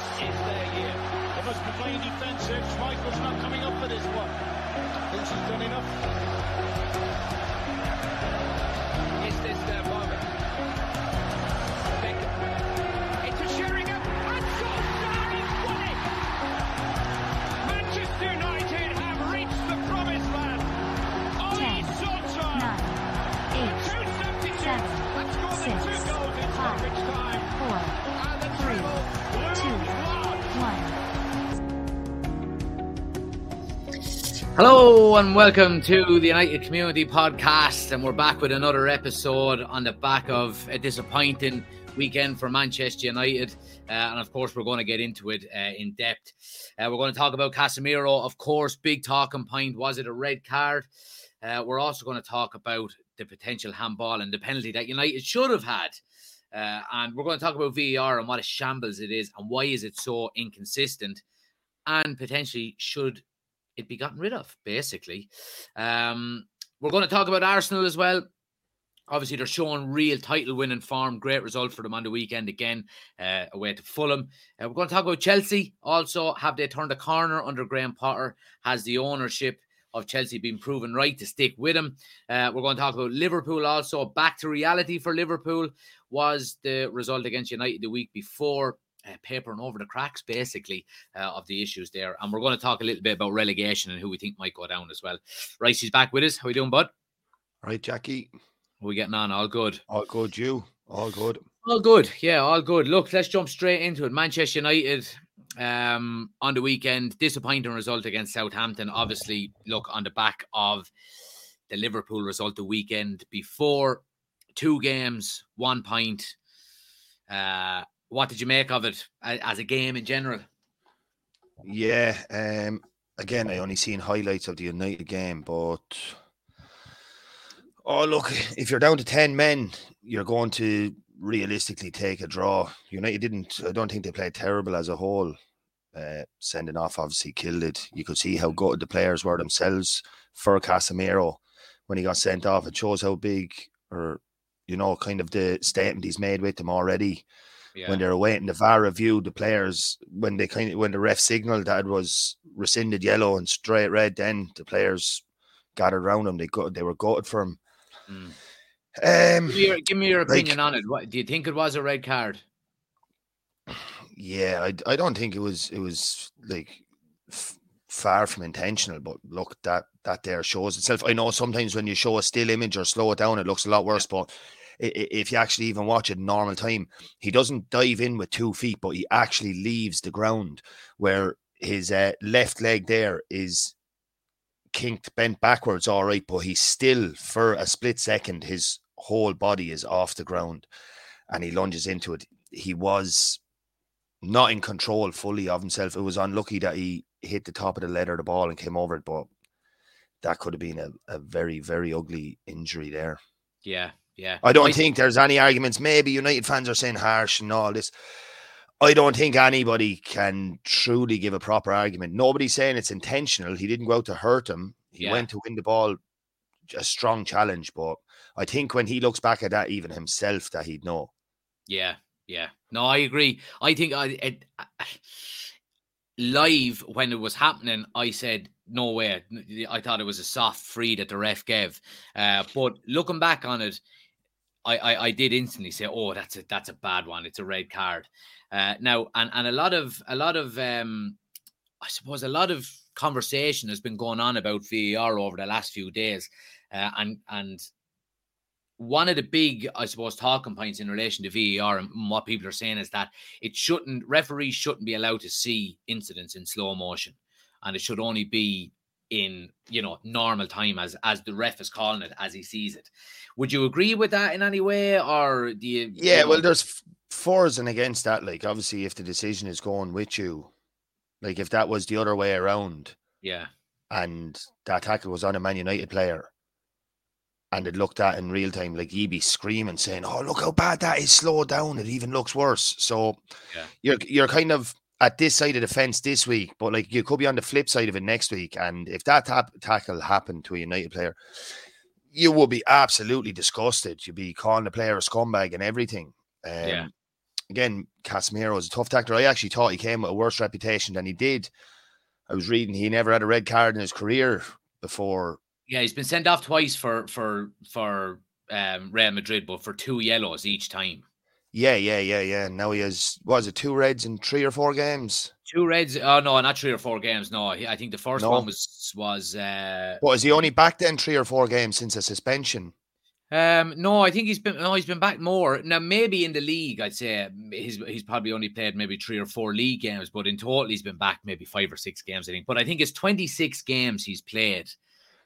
This is their year. They must be playing defensive. Schmeichel's not coming up for this one. Thinks he's done enough. Is this their moment? Hello and welcome to the United Community Podcast, and we're back with another episode on the back of a disappointing weekend for Manchester United, uh, and of course we're going to get into it uh, in depth. Uh, we're going to talk about Casemiro, of course, big talking point. Was it a red card? Uh, we're also going to talk about the potential handball and the penalty that United should have had. Uh, and we're going to talk about VAR and what a shambles it is and why is it so inconsistent and potentially should it be gotten rid of, basically. Um, we're going to talk about Arsenal as well. Obviously, they're showing real title winning form. Great result for them on the weekend again, uh, away to Fulham. Uh, we're going to talk about Chelsea. Also, have they turned a corner under Graham Potter? Has the ownership of Chelsea been proven right to stick with him? Uh, we're going to talk about Liverpool also. Back to reality for Liverpool was the result against United the week before uh, papering over the cracks, basically, uh, of the issues there. And we're going to talk a little bit about relegation and who we think might go down as well. Rice is back with us. How are you doing, bud? Right, Jackie. How we getting on? All good. All good, you. All good. All good. Yeah, all good. Look, let's jump straight into it. Manchester United um, on the weekend, disappointing result against Southampton. Obviously, look on the back of the Liverpool result the weekend before. Two games, one point. Uh, what did you make of it as a game in general? Yeah. Um. Again, I only seen highlights of the United game, but oh look, if you're down to ten men, you're going to realistically take a draw. United didn't. I don't think they played terrible as a whole. Uh, sending off obviously killed it. You could see how good the players were themselves for Casemiro when he got sent off. It shows how big, or you know, kind of the statement he's made with them already. Yeah. when they were waiting the VAR review, the players when they kind of when the ref signaled that it was rescinded yellow and straight red, then the players gathered around him. They got they were gutted for him. Mm. Um, Give me your, give me your like- opinion on it. What do you think it was a red card? yeah, I I don't think it was it was like f- far from intentional, but look that that there shows itself. I know sometimes when you show a still image or slow it down, it looks a lot worse, but. If you actually even watch it in normal time, he doesn't dive in with two feet, but he actually leaves the ground where his uh, left leg there is kinked, bent backwards, all right, but he's still, for a split second, his whole body is off the ground and he lunges into it. He was not in control fully of himself. It was unlucky that he hit the top of the leather of the ball and came over it, but that could have been a, a very, very ugly injury there. Yeah, yeah. I don't think there's any arguments. Maybe United fans are saying harsh and all this. I don't think anybody can truly give a proper argument. Nobody's saying it's intentional. He didn't go out to hurt him. He Yeah. went to win the ball, a strong challenge. But I think when he looks back at that, even himself, that he'd know. Yeah, yeah. No, I agree. I think I it, live when it was happening, I said no way. I thought it was a soft free that the ref gave. Uh, but looking back on it, I, I I did instantly say, oh, that's a that's a bad one. It's a red card. Uh, now and and a lot of a lot of um, I suppose a lot of conversation has been going on about VAR over the last few days, uh, and and one of the big, I suppose, talking points in relation to VAR and what people are saying is that it shouldn't referees shouldn't be allowed to see incidents in slow motion, and it should only be in you know normal time as as the ref is calling it as he sees it. Would you agree with that in any way, or do you? Yeah, you well, there's fours and against that. Like, obviously, if the decision is going with you, like if that was the other way around, yeah, and that tackle was on a Man United player and it looked at in real time, like he'd be screaming saying, Oh, look how bad that is, slow down, it even looks worse. So Yeah. you're you're kind of at this side of the fence this week, but like you could be on the flip side of it next week. And if that tap- tackle happened to a United player, you would be absolutely disgusted. You'd be calling the player a scumbag and everything. Um, Yeah. again, Casemiro is a tough tackler. I actually thought he came with a worse reputation than he did. I was reading he never had a red card in his career before. Yeah, he's been sent off twice for for for um, Real Madrid, but for two yellows each time. Yeah, yeah, yeah, yeah. Now he has was it two reds in three or four games? Two reds. Oh no, not three or four games. No, I think the first No. one was was. Uh, What is he only back then three or four games since a suspension? um, no, I think he's been. No, he's been back more now. Maybe in the league, I'd say he's he's probably only played maybe three or four league games, but in total, he's been back maybe five or six games. I think. But I think it's twenty six games he's played.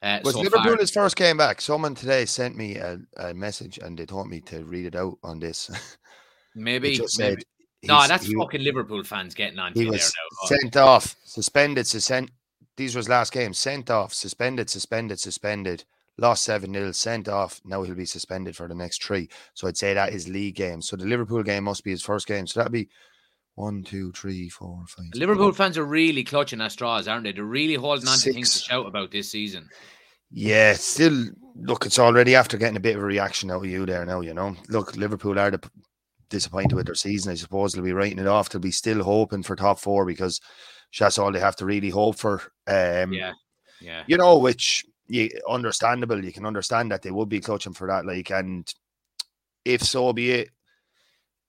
Uh, Was so Liverpool far. his first game back? Someone today sent me a, a message and they told me to read it out on this. Maybe. Maybe. said No, that's he, fucking Liverpool fans getting on he you there now. Sent off, suspended, suspend. These was last game. Sent off, suspended, suspended, suspended. Lost seven 0 Sent off. Now he'll be suspended for the next three. So I'd say that is league game. So the Liverpool game must be his first game. So that'd be one, two, three, four, five. six, Liverpool fans are really clutching at straws, aren't they? They're really holding on to things to shout about this season. Yeah, still look, it's already after getting a bit of a reaction out of you there now, you know. Look, Liverpool are the, disappointed with their season. I suppose they'll be writing it off. They'll be still hoping for top four because that's all they have to really hope for. Um, Yeah, yeah. you know, which you understandable. You can understand that they would be clutching for that. Like, and if so be it,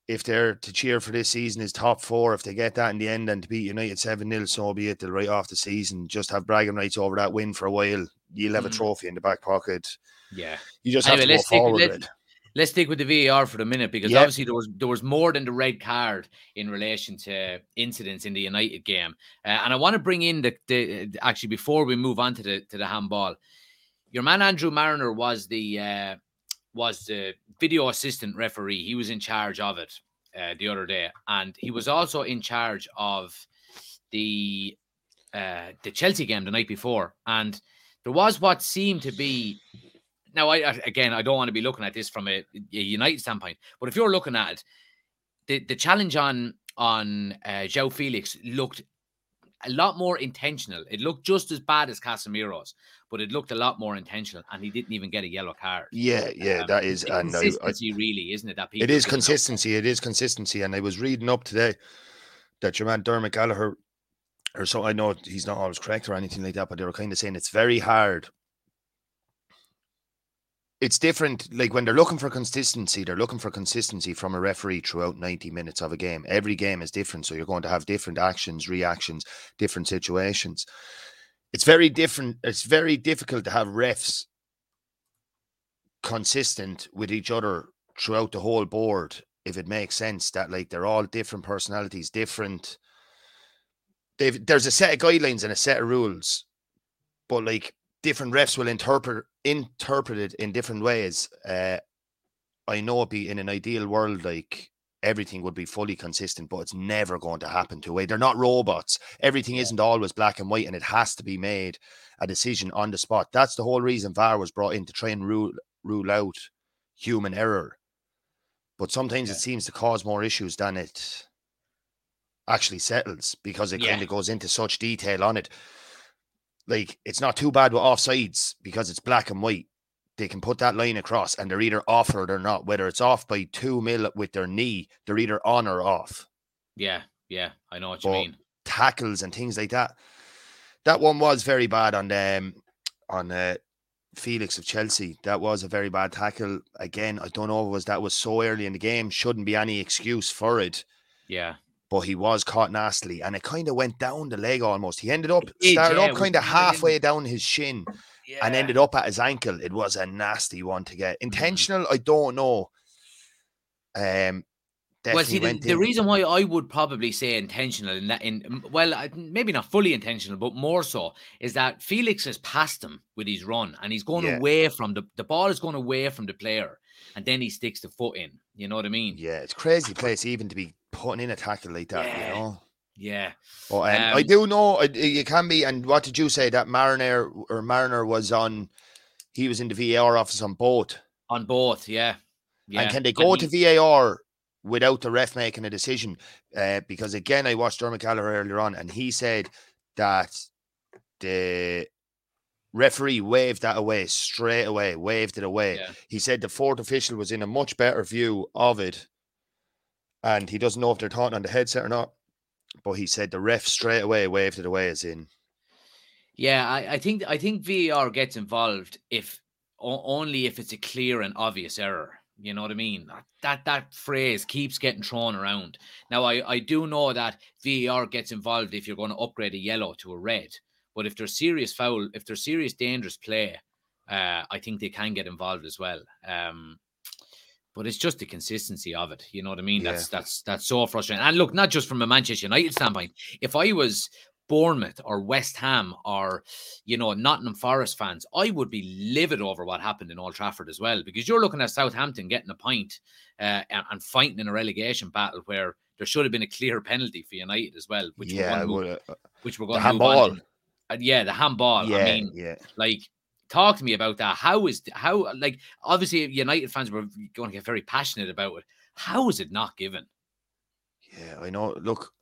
if they're to cheer for this season is top four, if they get that in the end and to beat United 7 0, so be it. They'll write off the season, just have bragging rights over that win for a while. You'll have a Mm. trophy in the back pocket. Yeah. You just Anyway, have to go forward let- with it. Let's stick with the VAR for the minute because Yeah. obviously there was there was more than the red card in relation to incidents in the United game, uh, and I want to bring in the, the actually before we move on to the to the handball, your man Andrew Marriner was the uh, was the video assistant referee. He was in charge of it uh, the other day, and he was also in charge of the uh, the Chelsea game the night before, and there was what seemed to be now, I I- again, I don't want to be looking at this from a, a United standpoint, but if you're looking at it, the, the challenge on on uh, João Felix looked a lot more intentional. It looked just as bad as Casemiro's, but it looked a lot more intentional, and he didn't even get a yellow card. Yeah, yeah, Um, that is, and I, I, consistency, really, isn't it? That it is know? consistency. It is consistency. And I was reading up today that your man Dermot Gallagher, or so I know he's not always correct or anything like that, but they were kind of saying it's very hard. It's different. Like when they're looking for consistency, they're looking for consistency from a referee throughout 90 minutes of a game. Every game is different. So you're going to have different actions, reactions, different situations. It's very different. It's very difficult to have refs consistent with each other throughout the whole board if it makes sense that like they're all different personalities different they've there's a set of guidelines and a set of rules but like different refs will interpret interpret it in different ways uh i know it'd be in an ideal world like everything would be fully consistent but it's never going to happen to way they're not robots everything isn't always black and white and it has to be made a decision on the spot that's the whole reason var was brought in to try and rule rule out human error. But sometimes Yeah. it seems to cause more issues than it actually settles because it Yeah. kind of goes into such detail on it. Like it's not too bad with offsides because it's black and white. They can put that line across and they're either off or they're not. Whether it's off by two mil with their knee, they're either on or off. Yeah, yeah, I know what you mean. tackles and things like that. That one was very bad on um on uh, Felix of Chelsea. That was a very bad tackle. Again, I don't know if it was that was so early in the game. Shouldn't be any excuse for it. Yeah, But he was caught nastily, and it kind of went down the leg almost. He ended up It did, started yeah, up kind of halfway down his shin yeah. and ended up at his ankle. It was a nasty one to get. Mm-hmm. Intentional, I don't know. Um, Well, see, the, the reason why I would probably say intentional in that, in well, maybe not fully intentional, but more so, is that Felix has passed him with his run, and he's going Yeah. away from the the ball is going away from the player, and then he sticks the foot in. You know what I mean? Yeah, it's crazy place even to be putting in a tackle like that. Yeah. You know. Yeah. But um, I Um, do know uh, you can be. And what did you say that Marriner or Marriner was on? He was in the VAR office on both. On both, yeah. Yeah. And can they go he- to VAR without the ref making a decision? Uh, because again, I watched Dermot Gallagher earlier on, and he said that the referee waved that away straight away, waved it away. Yeah. He said the fourth official was in a much better view of it and he doesn't know if they're talking on the headset or not. But he said the ref straight away waved it away as in. Yeah, I, I think I think VAR gets involved if only if it's a clear and obvious error. You know what I mean? That that phrase keeps getting thrown around. Now I, I do know that VAR gets involved if you're going to upgrade a yellow to a red. But if there's serious foul, if there's serious dangerous play, uh, I think they can get involved as well. Um, but it's just the consistency of it. You know what I mean? Yeah. That's that's that's so frustrating. And look, not just from a Manchester United standpoint. If I was Bournemouth or West Ham or you know Nottingham Forest fans, I would be livid over what happened in Old Trafford as well because you're looking at Southampton getting a point uh, and, and fighting in a relegation battle where there should have been a clear penalty for United as well, which yeah, we're going to, well, uh, which we're going to handball. on. Uh, yeah, the handball. yeah, I mean, yeah. like talk to me about that. How is how like obviously United fans were going to get very passionate about it. How is it not given? Yeah, I know. Look,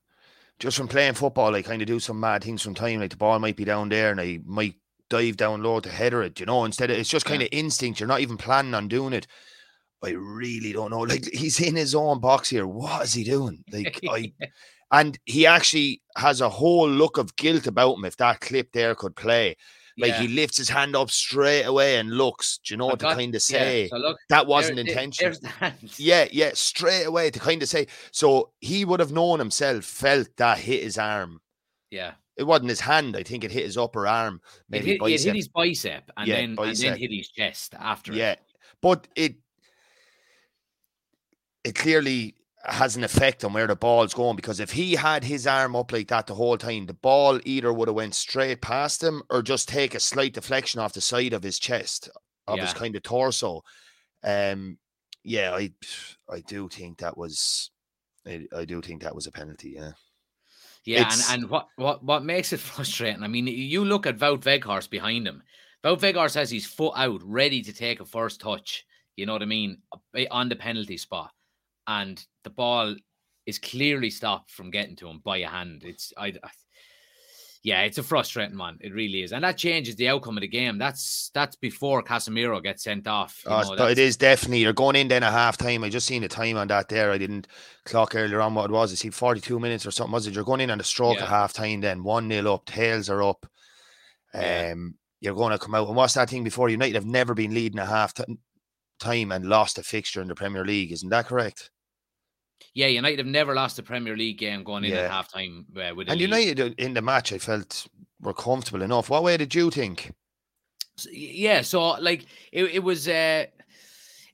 just from playing football, I kind of do some mad things from time. Like the ball might be down there, and I might dive down low to header it. You know, instead of it's just kind of instinct. You're not even planning on doing it. I really don't know. Like he's in his own box here. What is he doing? Like I, and he actually has a whole look of guilt about him. If that clip there could play, like Yeah. he lifts his hand up straight away and looks. Do you know I've what to kind of yeah, say? so look, that wasn't there- intentional. There's the hand. Yeah, yeah, straight away to kind of say. So he would have known himself, felt that hit his arm. yeah. It wasn't his hand. I think it hit his upper arm, It maybe hit, it hit his bicep and Yeah, then and then hit his chest after. it. yeah, but it it clearly has an effect on where the ball's going because if he had his arm up like that the whole time, the ball either would have went straight past him or just take a slight deflection off the side of his chest, of his kind of torso. Um, yeah, I I do think that was. I, I do think that was a penalty. Yeah. Yeah, It's- and, and what, what what makes it frustrating? I mean, you look at Wout Weghorst behind him. Wout Weghorst has his foot out, ready to take a first touch. You know what I mean eh, on the penalty spot, and the ball is clearly stopped from getting to him by a hand. It's I, I yeah, it's a frustrating one. It really is, and that changes the outcome of the game. That's that's before Casemiro gets sent off. you Oh, know, it is definitely you're going in then at half time. I just seen the time on that there. I didn't clock earlier on what it was. I see 42 minutes or something. Was it? You're going in on the stroke Yeah. at half time then. 1 nil up, tails are up. Yeah. Um you're going to come out. And what's that thing before? United have never been leading at half ti- time and lost a fixture in the Premier League. Isn't that correct? Yeah, United have never lost a Premier League game going in Yeah. at halftime uh, with And. United uh, in the match I felt were comfortable enough. What way did you think? S- yeah so like it, it was uh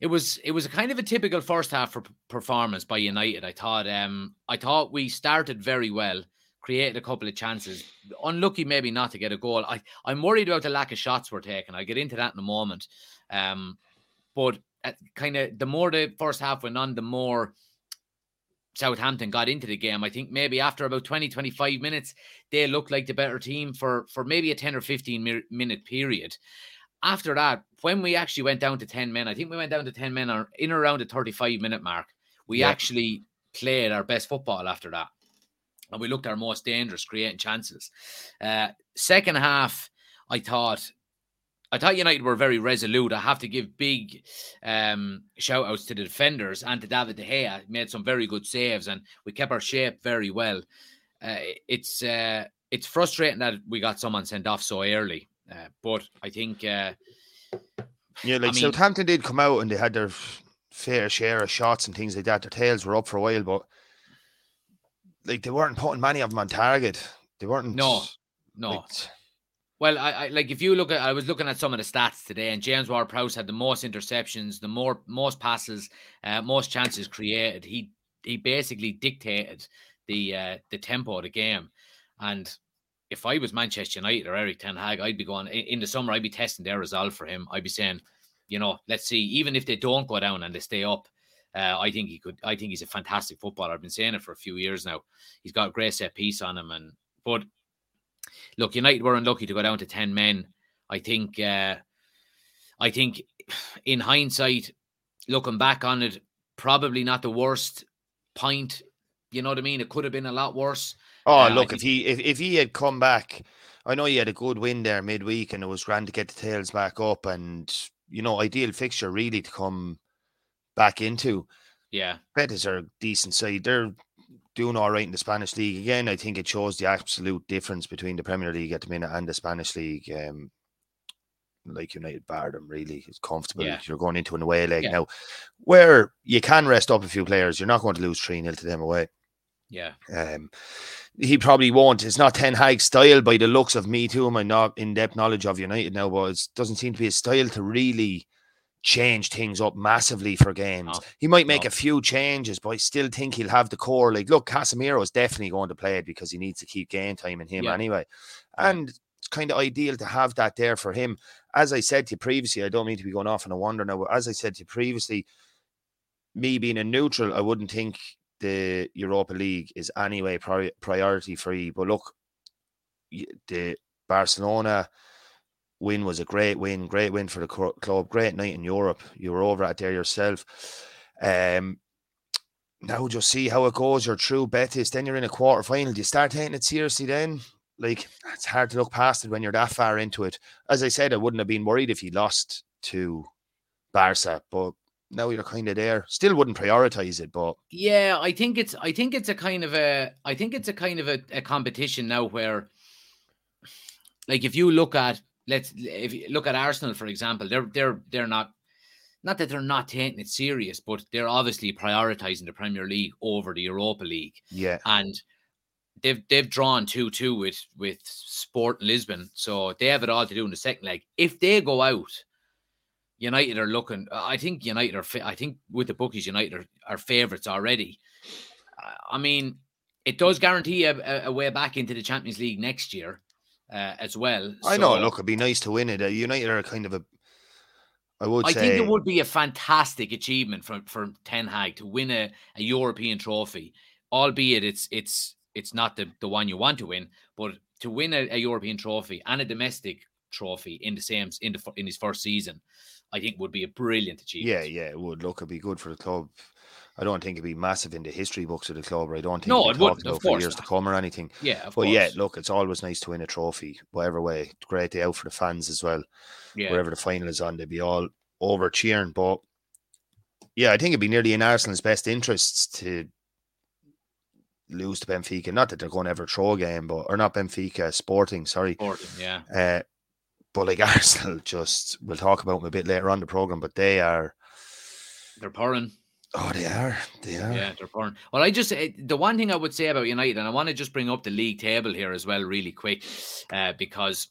it was it was a kind of a typical first half for performance by united i thought um i thought we started very well created a couple of chances unlucky maybe not to get a goal i i'm worried about the lack of shots we're taking i'll get into that in a moment um but kind of the more the first half went on the more Southampton got into the game. I think maybe after about 20, 25 minutes, they looked like the better team for, for maybe a 10 or 15 minute period. After that, when we actually went down to 10 men, I think we went down to 10 men or in around the 35 minute mark, we Yeah. actually played our best football after that. And we looked our most dangerous, creating chances. Uh, second half, I thought I thought United were very resolute. I have to give big um, shout outs to the defenders and to David De Gea. He made some very good saves and we kept our shape very well. Uh, it's uh, it's frustrating that we got someone sent off so early, uh, but I think uh, Yeah, like mean- Southampton did come out and they had their fair share of shots and things like that. Their tails were up for a while, but like they weren't putting many of them on target. They weren't. No, no. like, Well, I, I like if you look at I was looking at some of the stats today, and James Ward Prowse had the most interceptions, the more most passes, uh, most chances created. He he basically dictated the uh, the tempo of the game. And if I was Manchester United or Erik Ten Hag, I'd be going in, in the summer. I'd be testing their resolve for him. I'd be saying, you know, let's see. Even if they don't go down and they stay up, uh, I think he could. I think he's a fantastic footballer. I've been saying it for a few years now. He's got a great set piece on him, and but look, United were unlucky to go down to ten men. I think. Uh, I think, in hindsight, looking back on it, probably not the worst point. You know what I mean? It could have been a lot worse. oh, Uh, look, if he if, if he had come back, I know he had a good win there midweek, and it was grand to get the tails back up, and you know, ideal fixture really to come back into. Yeah. Betis are a decent side. They're doing all right in the Spanish league. Again, I think it shows the absolute difference between the Premier League at the minute and the Spanish league. Um, like United bar them really. It's comfortable. Yeah. You're going into an away leg Yeah. now where you can rest up a few players. You're not going to lose 3 0 to them away. Yeah. Um, he probably won't. It's not Ten Hag style by the looks of me too. My not in depth knowledge of United now, but it doesn't seem to be his style to really change things up massively for games. No, he might make no. a few changes, but I still think he'll have the core. Like, look, Casemiro is definitely going to play it because he needs to keep game time in him Yeah. anyway. Yeah. And it's kind of ideal to have that there for him. As I said to you previously, I don't mean to be going off on a wonder now, but as I said to you previously, me being a neutral, I wouldn't think the Europa League is anyway pri- priority free. But look, the Barcelona win was a great win, great win for the club, great night in Europe. You were over at there yourself. Um, now just see how it goes. You're through Betis, then you're in a quarter final. Do you start taking it seriously then? Like it's hard to look past it when you're that far into it. As I said, I wouldn't have been worried if he lost to Barca, but now you're kind of there. Still wouldn't prioritize it, but Yeah, I think it's I think it's a kind of a I think it's a kind of a, a competition now where like if you look at let's if you look at Arsenal for example, they're they're they're not not that they're not taking it serious, but they're obviously prioritizing the Premier League over the Europa League. yeah, And they've they've drawn two two with with Sport Lisbon, so they have it all to do in the second leg. If they go out, United are looking. I think United are. I think with the bookies, United are, are favourites already. I mean, it does guarantee a, a way back into the Champions League next year uh, as well. I know. Look, it'd be nice to win it. United are kind of a. I would I say. think it would be a fantastic achievement for for Ten Hag to win a, a European trophy, albeit it's it's it's not the, the one you want to win, but to win a, a European trophy and a domestic trophy in the same in the in his first season, I think would be a brilliant achievement. Yeah, yeah, it would. Look, it'd be good for the club. I don't think it'd be massive in the history books of the club. Or I don't think No, it be talked about for years to come or anything. yeah, of But course. yeah, look, it's always nice to win a trophy, whatever way. Great day out for the fans as well. yeah, Wherever the final is on, they'd be all over cheering. But yeah, I think it'd be nearly in Arsenal's best interests to lose to Benfica. Not that they're going to ever throw a game, but or not Benfica, Sporting. Sorry, Sporting, yeah, uh, but like Arsenal, just we'll talk about them a bit later on the program. But they are, they're pouring. Oh, they are, they are. Yeah, they're pouring. Well, I just eh, the one thing I would say about United, and I want to just bring up the league table here as well, really quick, uh, because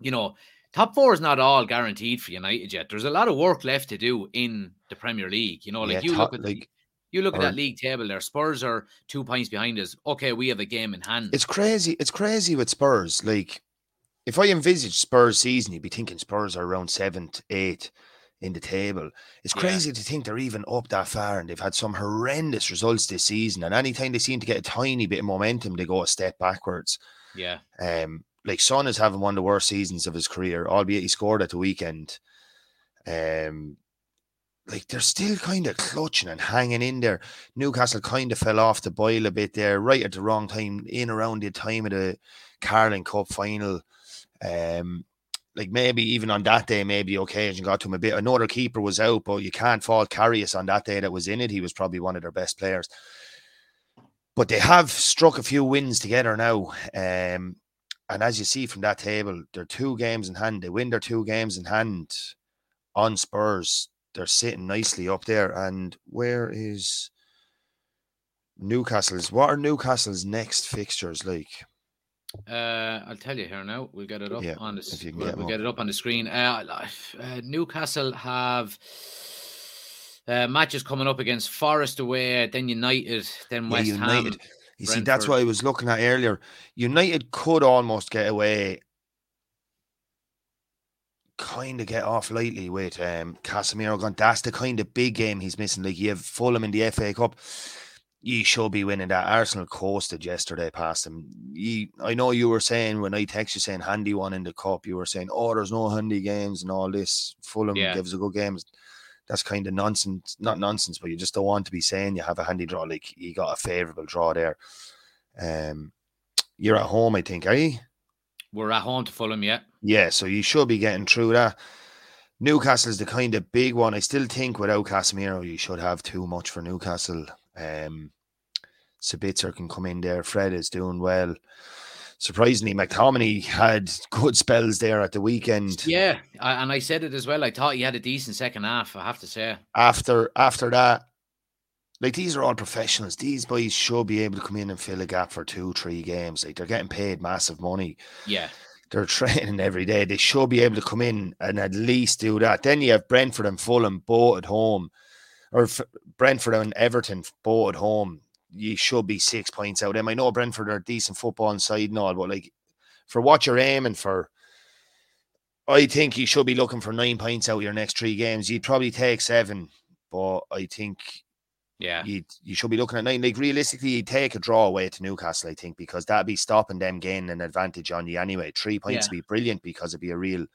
you know top four is not all guaranteed for United yet. There's a lot of work left to do in the Premier League. You know, like Yeah, you top- look at the- like you look at that league table there. Spurs are two points behind us. Okay, we have a game in hand. it's crazy. It's crazy with Spurs. Like, if I envisage Spurs season, you'd be thinking Spurs are around seventh, eighth in the table. It's Yeah. crazy to think they're even up that far, and they've had some horrendous results this season. And anytime they seem to get a tiny bit of momentum, they go a step backwards. yeah, Um, like Son is having one of the worst seasons of his career, albeit he scored at the weekend. Um, like they're still kind of clutching and hanging in there. Newcastle kind of fell off the boil a bit there, right at the wrong time, in around the time of the Carling Cup final. Um, like maybe even on that day, maybe the occasion got to him a bit. Another keeper was out, but you can't fault Karius on that day that was in it. He was probably one of their best players. But they have struck a few wins together now. Um, and as you see from that table, they're two games in hand. They win their two games in hand on Spurs. They're sitting nicely up there. And where is Newcastle's? What are Newcastle's next fixtures like? Uh, I'll tell you here now. We'll get it up Yeah, on the. if you can We'll, get we'll get it up on the screen. Uh, uh, Newcastle have uh, matches coming up against Forest away, then United, then Yeah, West United. Ham. You see, that's Brentford. what I was looking at earlier. United could almost get away, kind of get off lightly with um, Casemiro gone. That's the kind of big game he's missing. Like you have Fulham in the FA Cup. You should be winning that. Arsenal coasted yesterday past them. You, I know you were saying when I text you saying handy one in the cup, you were saying, oh, there's no handy games and all this. Fulham Yeah. gives a good game. That's kind of nonsense. Not nonsense, but you just don't want to be saying you have a handy draw. Like you got a favourable draw there. Um, you're at home, I think, are you? We're at home to Fulham, yeah. Yeah, so you should be getting through that. Newcastle's the kind of big one. I still think without Casemiro, you should have too much for Newcastle. Um, Sabitzer can come in there. Fred is doing well. Surprisingly, McTominay had good spells there at the weekend. Yeah, I, and I said it as well. I thought he had a decent second half. I have to say. After after that, like these are all professionals. These boys should be able to come in and fill a gap for two, three games. Like they're getting paid massive money. Yeah, they're training every day. They should be able to come in and at least do that. Then you have Brentford and Fulham both at home, or F- Brentford and Everton both at home you should be six points out. Them. I know Brentford are decent football side and all, but like for what you're aiming for, I think you should be looking for nine points out your next three games. You'd probably take seven, but I think yeah, you you should be looking at nine. Like realistically, you take a draw away to Newcastle, I think, because that'd be stopping them gaining an advantage on you anyway. Three points yeah. would be brilliant because it'd be a real.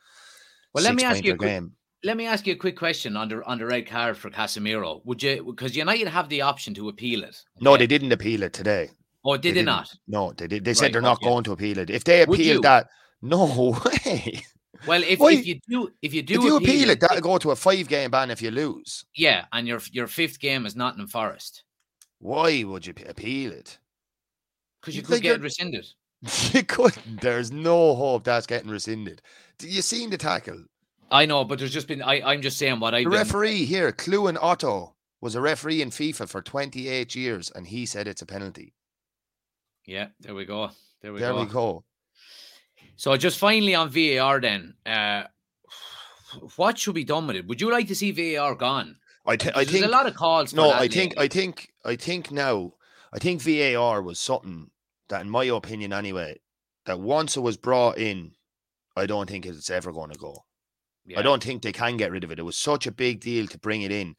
Well, let me ask you a quick, game let me ask you a quick question on the on the red card for Casemiro. Would you because United have the option to appeal it? Okay? No, they didn't appeal it today. Oh, did they, they not? No, they did. They said they're not going to appeal it. If they appeal that, no way. Well, if, if you do if you do if you appeal, appeal it, that'll go to a five game ban if you lose. Yeah, and your your fifth game is Nottingham Forest. Why would you appeal it? Because you could get it rescinded. You couldn't. There's no hope that's getting rescinded. You seen the tackle? I know, but there's just been. I, I'm just saying what I. The referee here, Cluan Otto, was a referee in FIFA for 28 years, and he said it's a penalty. Yeah, there we go. There we there go. we go. So just finally on VAR, then, uh, what should be done with it? Would you like to see VAR gone? I, th- I think a lot of calls. No, I think, I think, I think now, I think VAR was something that, in my opinion, anyway, that once it was brought in, I don't think it's ever going to go. Yeah. I don't think they can get rid of it. It was such a big deal to bring it in.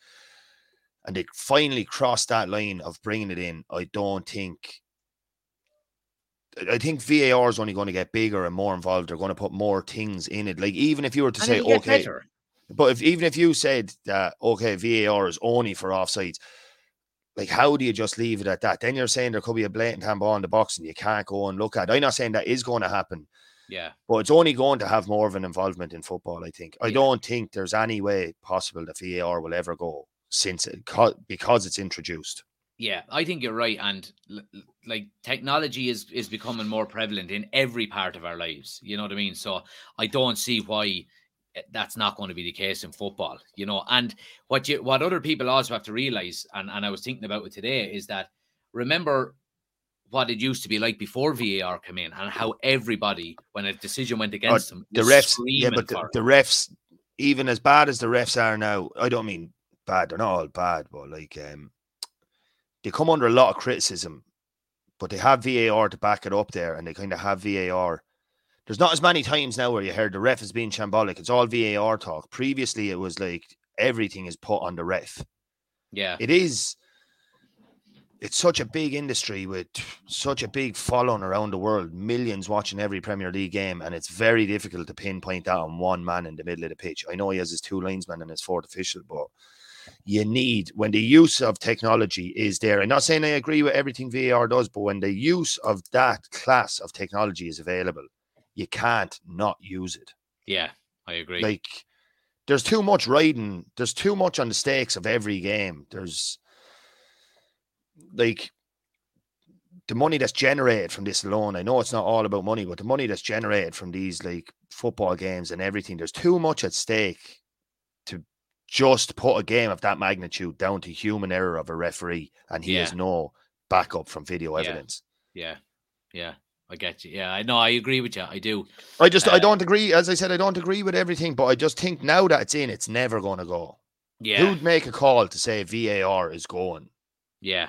And they finally crossed that line of bringing it in. I don't think. I think VAR is only going to get bigger and more involved. They're going to put more things in it. Like even if you were to and say, okay, better. but if even if you said that, okay, VAR is only for offsides, like how do you just leave it at that? Then you're saying there could be a blatant handball in the box and you can't go and look at. It. I'm not saying that is going to happen, yeah. But it's only going to have more of an involvement in football, I think. I yeah. don't think there's any way possible that VAR will ever go since it because it's introduced. Yeah, I think you're right, and like technology is is becoming more prevalent in every part of our lives. You know what I mean? So I don't see why eh, that's not going to be the case in football. You know, and what you what other people also have to realize, and and I was thinking about it today, is that remember what it used to be like before VAR came in and how everybody, when a decision went against them, the refs, yeah, but the, the, refs, even as bad as the refs are now, I don't mean bad, they're not all bad, but like um, they come under a lot of criticism, but they have VAR to back it up there and they kind of have VAR. There's not as many times now where you heard the ref is being shambolic. It's all VAR talk. Previously, it was like everything is put on the ref. Yeah. It is it's such a big industry with such a big following around the world, millions watching every Premier League game, and it's very difficult to pinpoint that on one man in the middle of the pitch. I know he has his two linesmen and his fourth official, but you need when the use of technology is there. I'm not saying I agree with everything VAR does, but when the use of that class of technology is available, you can't not use it. Yeah, I agree. Like there's too much riding, there's too much on the stakes of every game. There's like the money that's generated from this alone, I know it's not all about money, but the money that's generated from these like football games and everything, there's too much at stake to just put a game of that magnitude down to human error of a referee, and he yeah. has no backup from video evidence. Yeah, yeah, I get you. Yeah, I know. I agree with you. I do. I just, uh, I don't agree. As I said, I don't agree with everything, but I just think now that it's in, it's never going to go. Yeah. Who'd make a call to say VAR is going? Yeah.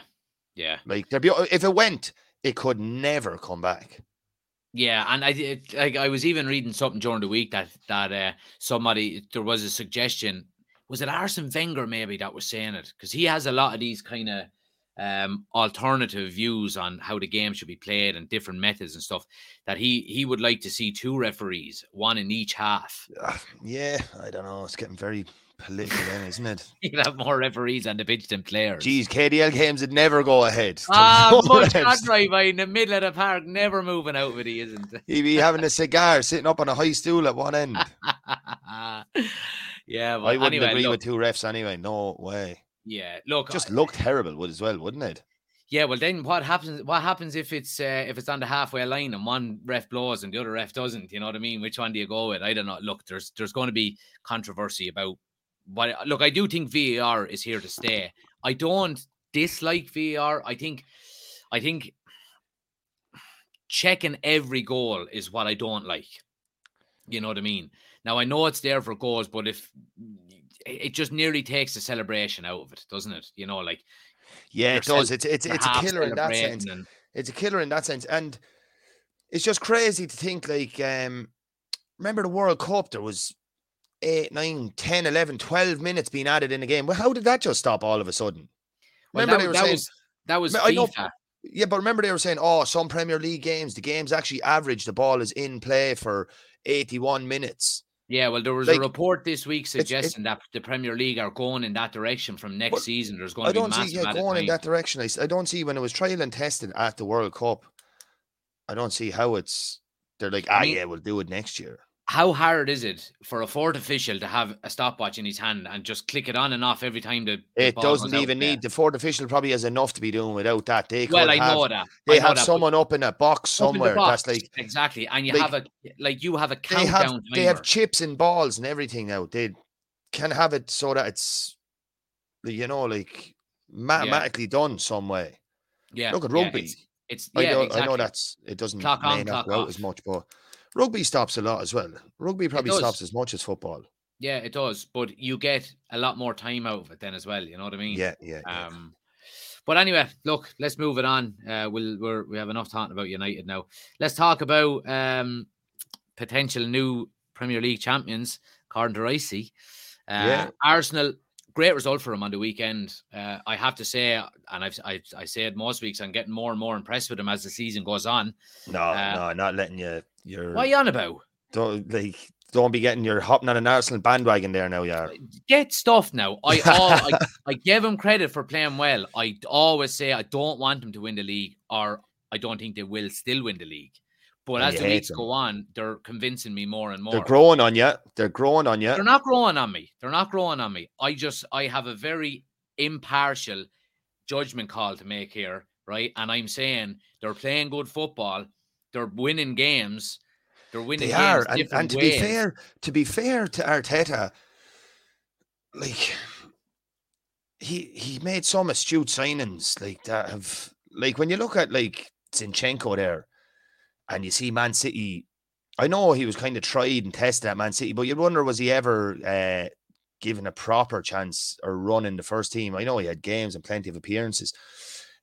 Yeah. Like there be if it went, it could never come back. Yeah, and I it, like I was even reading something during the week that that uh, somebody there was a suggestion. Was it Arsene Wenger maybe that was saying it because he has a lot of these kind of um, alternative views on how the game should be played and different methods and stuff. That he he would like to see two referees, one in each half. Yeah, I don't know. It's getting very political then, isn't it? you would have more referees on the pitch than players. Geez, KDL games would never go ahead. Ah, much drive in the middle of the park, never moving out with he isn't. It? He'd be having a cigar sitting up on a high stool at one end. Yeah, I wouldn't anyway, agree look, with two refs anyway. No way. Yeah, look, Just I- looked terrible would as well, wouldn't it? Yeah, well, then what happens? What happens if it's uh, if it's on the halfway line and one ref blows and the other ref doesn't? You know what I mean? Which one do you go with? I don't know. Look, there's there's going to be controversy about what. Look, I do think VAR is here to stay. I don't dislike VAR. I think, I think checking every goal is what I don't like. You know what I mean? Now I know it's there for goals, but if it it just nearly takes the celebration out of it, doesn't it? You know, like Yeah, it does. It's it's it's a killer in that sense. and- It's a killer in that sense, and it's just crazy to think like um remember the World Cup there was 8, 9, 10, 11, 12 minutes being added in the game. Well, how did that just stop all of a sudden? Well, Remember that, they were that saying was that was I know- FIFA. Yeah, but remember they were saying, oh, some Premier League games, the game's actually average, the ball is in play for 81 minutes. Yeah, well, there was Like, a report this week it's- suggesting that the Premier League are going in that direction from next season. There's going to be don't massive see yeah, going in that direction. I don't see when it was trial and tested at the World Cup. I don't see how it's they're like, ah, mean- yeah, we'll do it next year. How hard is it for a fourth official to have a stopwatch in his hand and just click it on and off every time the, the It ball doesn't even need the fourth official probably has enough to be doing without that. They Well, I have, know that. they know have that, someone up in a box up in the somewhere box, that's like exactly, and you like, have a like you have a they countdown. have they have chips and balls and everything now. They can have it so that it's you know like mathematically done some way. yeah, Look at yeah, rugby. it's, it's I yeah, know, exactly. I know that's it doesn't Clock on, clock go out off. as much, but rugby stops a lot as well. Rugby probably stops as much as football. Yeah, it does, but you get a lot more time out of it then as well. You know what I mean? Yeah, yeah. yeah. Um, but anyway, look, let's move it on. Uh, we'll we're, we have enough talking about United now. Let's talk about um, potential new Premier League champions, Carden Ricey. Uh, Yeah. Arsenal, great result for him on the weekend. Uh, I have to say, and I've, I I say it most weeks, I'm getting more and more impressed with him as the season goes on. no, uh, no, not letting you. You're What are you on about? don't like don't be getting your hopping on an Arsenal bandwagon there now, yeah. Get stuff now. I, all, I I give him credit for playing well. I always say I don't want him to win the league, or I don't think they will still win the league. But And as the weeks them. go on, they're convincing me more and more. They're growing on you. They're growing on you. They're not growing on me. They're not growing on me. I just I have a very impartial judgment call to make here, right? And I'm saying they're playing good football. They're winning games. They're winning They games are, and, and to ways. be fair, to be fair to Arteta, like he he made some astute signings like that have like when you look at like Zinchenko there, and you see Man City. I know he was kind of tried and tested at Man City, but you wonder was he ever uh, given a proper chance or run in the first team? I know he had games and plenty of appearances,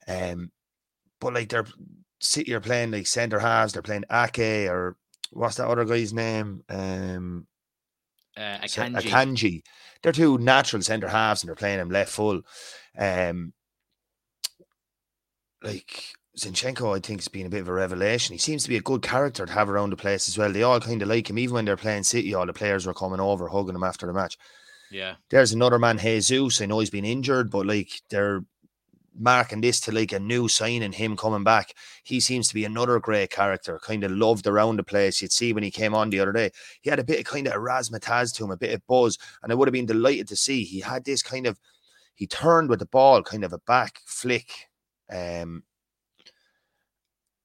um, but like they're City are playing like centre halves, they're playing Ake or what's that other guy's name? Um, uh, Akanji. Akanji. They're two natural centre halves and they're playing him left full. Um, like Zinchenko, I think, has been a bit of a revelation. He seems to be a good character to have around the place as well. They all kind of like him, even when they're playing City. All the players were coming over, hugging him after the match. Yeah. There's another man, Jesus. I know he's been injured, but like they're marking this to like a new sign in him coming back. He seems to be another great character, kind of loved around the place. You'd see when he came on the other day, he had a bit of kind of razzmatazz to him, a bit of buzz, and I would have been delighted to see he had this kind of he turned with the ball, kind of a back flick. Um,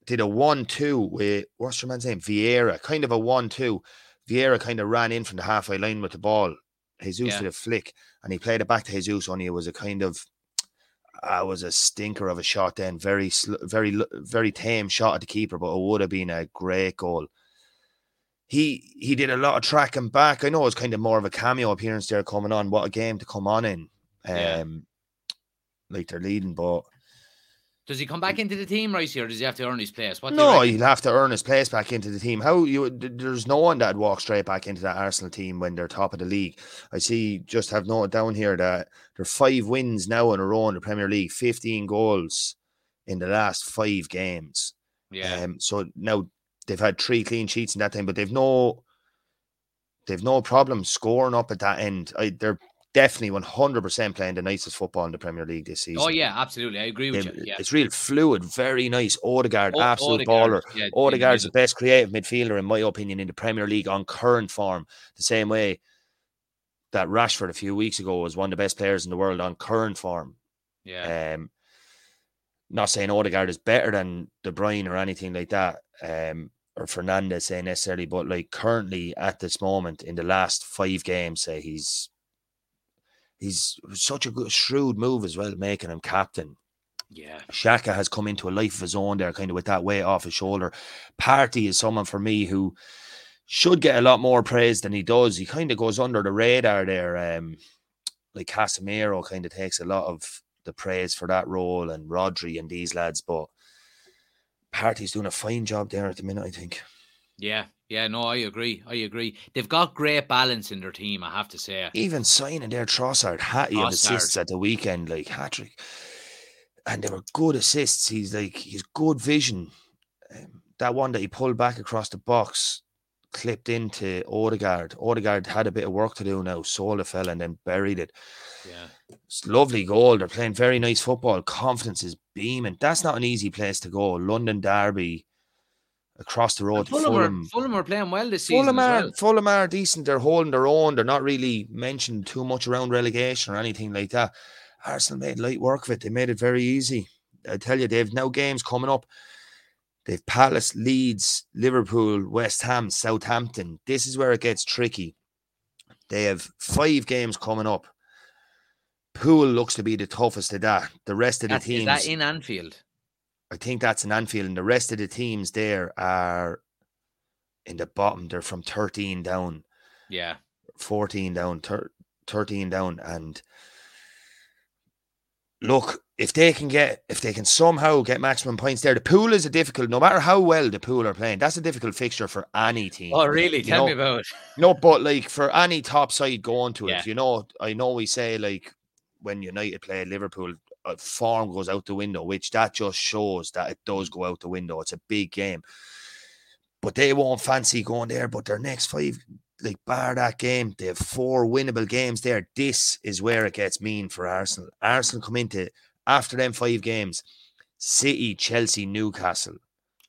did a one-two with what's your man's name? Vieira, kind of a one-two. Vieira kind of ran in from the halfway line with the ball. Jesus Yeah. did a flick, and he played it back to Jesus. Only it was a kind of uh, was a stinker of a shot. Then very, sl- very, very tame shot at the keeper, but it would have been a great goal. He he did a lot of tracking back. I know it was kind of more of a cameo appearance there coming on. What a game to come on in. Um, Yeah. like they're leading, but Does he come back into the team, right here, or does he have to earn his place? What no, he'll have to earn his place back into the team. How you? There's no one that'd walk straight back into that Arsenal team when they're top of the league. I see. Just have noted down here that there are five wins now in a row in the Premier League, 15 goals in the last five games. Yeah. Um, so now they've had three clean sheets in that time, but they've no, they've no problem scoring up at that end. I, they're definitely 100% playing the nicest football in the Premier League this season. oh yeah, absolutely. I agree with They've- you. Yeah. It's real fluid, very nice. Odegaard, O- absolute Odegaard, baller. yeah, Odegaard's the best creative midfielder, in my opinion, in the Premier League on current form. The same way that Rashford a few weeks ago was one of the best players in the world on current form. Yeah. Um, not saying Odegaard is better than De Bruyne or anything like that, um, or Fernandes say necessarily, but like currently at this moment in the last five games, say he's he's such a good shrewd move as well, making him captain. yeah. Xhaka has come into a life of his own there, kind of with that weight off his shoulder. Partey is someone for me who should get a lot more praise than he does. He kind of goes under the radar there. Um, like Casemiro kind of takes a lot of the praise for that role, and Rodri and these lads, but Partey's doing a fine job there at the minute, I think. Yeah. Yeah. No, I agree. I agree. They've got great balance in their team, I have to say. Even signing their Trossard, Hattie Trossard. assists at the weekend, like hat trick. And they were good assists. He's like, he's good vision. Um, that one that he pulled back across the box, clipped into Odegaard. Odegaard had a bit of work to do now, sold a fella and then buried it. Yeah. It's lovely goal. They're playing very nice football. Confidence is beaming. That's not an easy place to go. London Derby across the road Fulham, Fulham. Are, Fulham are playing well this season. Fulham as are, well. Fulham are decent. They're holding their own. They're not really mentioned too much around relegation or anything like that. Arsenal made light work of it. They made it very easy. I tell you, they've now games coming up. They've Palace, Leeds, Liverpool, West Ham, Southampton. This is where it gets tricky. They have five games coming up. Pool looks to be the toughest of that. The rest of the That's- teams, is that in Anfield? I think that's in Anfield, and the rest of the teams there are in the bottom. They're from 13 down. Yeah. 14 down, thir- 13 down. And look, if they can get, if they can somehow get maximum points there, the pool is a difficult, no matter how well the pool are playing, that's a difficult fixture for any team. Oh, really? You Tell me about it. No, but like for any top side going to Yeah. it, you know, I know we say like when United play Liverpool, form goes out the window, which that just shows that it does go out the window. It's a big game. But they won't fancy going there. But their next five, like bar that game, they have four winnable games there. This is where it gets mean for Arsenal. Arsenal come into after them five games, City, Chelsea, Newcastle,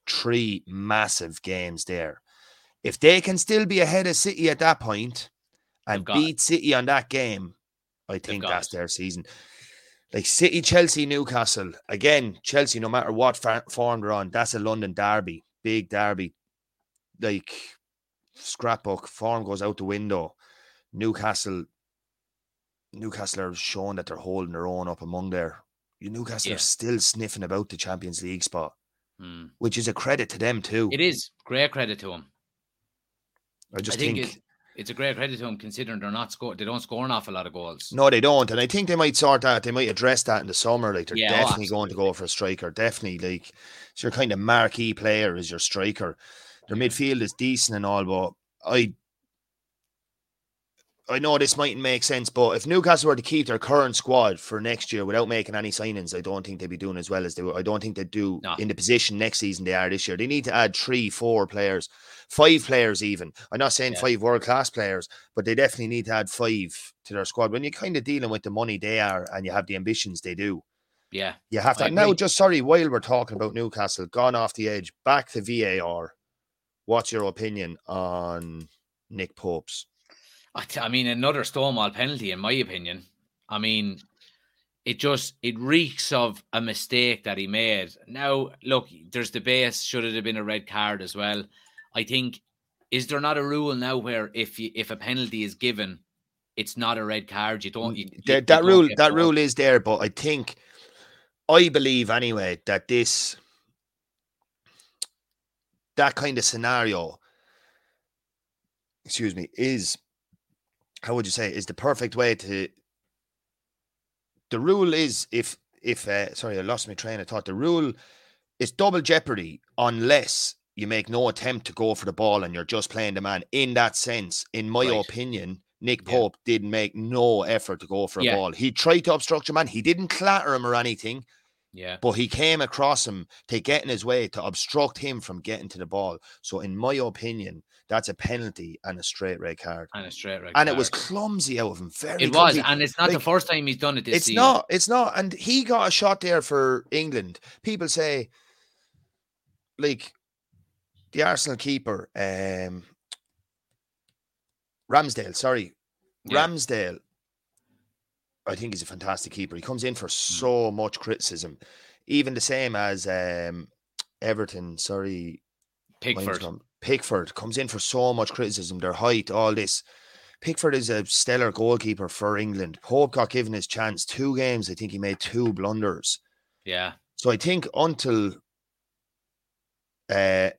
three massive games there. If they can still be ahead of City at that point and got it. beat City on that game, I think that's it. their season. Like City, Chelsea, Newcastle. Again, Chelsea, no matter what form they're on, that's a London derby, big derby. Like scrapbook, form goes out the window. Newcastle, Newcastle are showing that they're holding their own up among there. Newcastle Yeah. are still sniffing about the Champions League spot, Hmm. which is a credit to them too. It is great credit to them. I just I think, think, it's, a great credit to him considering they're not score. They don't score an awful lot of goals. no, they don't, and I think they might sort that. They might address that in the summer. Like they're Yeah, oh, definitely going to go for a striker. Definitely, like it's your kind of marquee player is your striker. Their midfield is decent and all, but I. I know this mightn't make sense, but if Newcastle were to keep their current squad for next year without making any signings, I don't think they'd be doing as well as they were. I don't think they'd do No. in the position next season they are this year. They need to add three, four players, five players even. I'm not saying Yeah. five world class players, but they definitely need to add five to their squad. When you're kind of dealing with the money they are and you have the ambitions they do, Yeah. you have to. Now, just sorry, while we're talking about Newcastle, gone off the edge, back to VAR. What's your opinion on Nick Pope's? I, I mean, another Stonewall penalty, in my opinion. I mean, it just it reeks of a mistake that he made. Now, look, there's debate. Should it have been a red card as well? I think is there not a rule now where if you, if a penalty is given, it's not a red card. You don't. You, That, you that don't rule, that rule is there, but I think, I believe anyway that this, that kind of scenario, excuse me, is how would you say is the perfect way to. The rule is if if uh, sorry, I lost my train of thought. The rule is double jeopardy unless you make no attempt to go for the ball and you're just playing the man. In that sense, in my Right. opinion, Nick Yeah. Pope didn't make no effort to go for a Yeah. ball. He tried to obstruct your man. He didn't clatter him or anything, Yeah. but he came across him to get in his way to obstruct him from getting to the ball. So, in my opinion, that's a penalty and a straight red card. And a straight red And it was clumsy out of him. Very It was, clumsy. and it's not the first time he's done it this it's season. not. It's not. And he got a shot there for England. People say, like, the Arsenal keeper, um, Ramsdale, sorry, Yeah. Ramsdale, I think he's a fantastic keeper. He comes in Mm. for so much criticism, even the same as um, Everton. Sorry, Pickford. Pickford comes in for so much criticism. Their height, all this. Pickford is a stellar goalkeeper for England. Pope got given his chance. Two games, I think he made two blunders. Yeah. So I think until uh,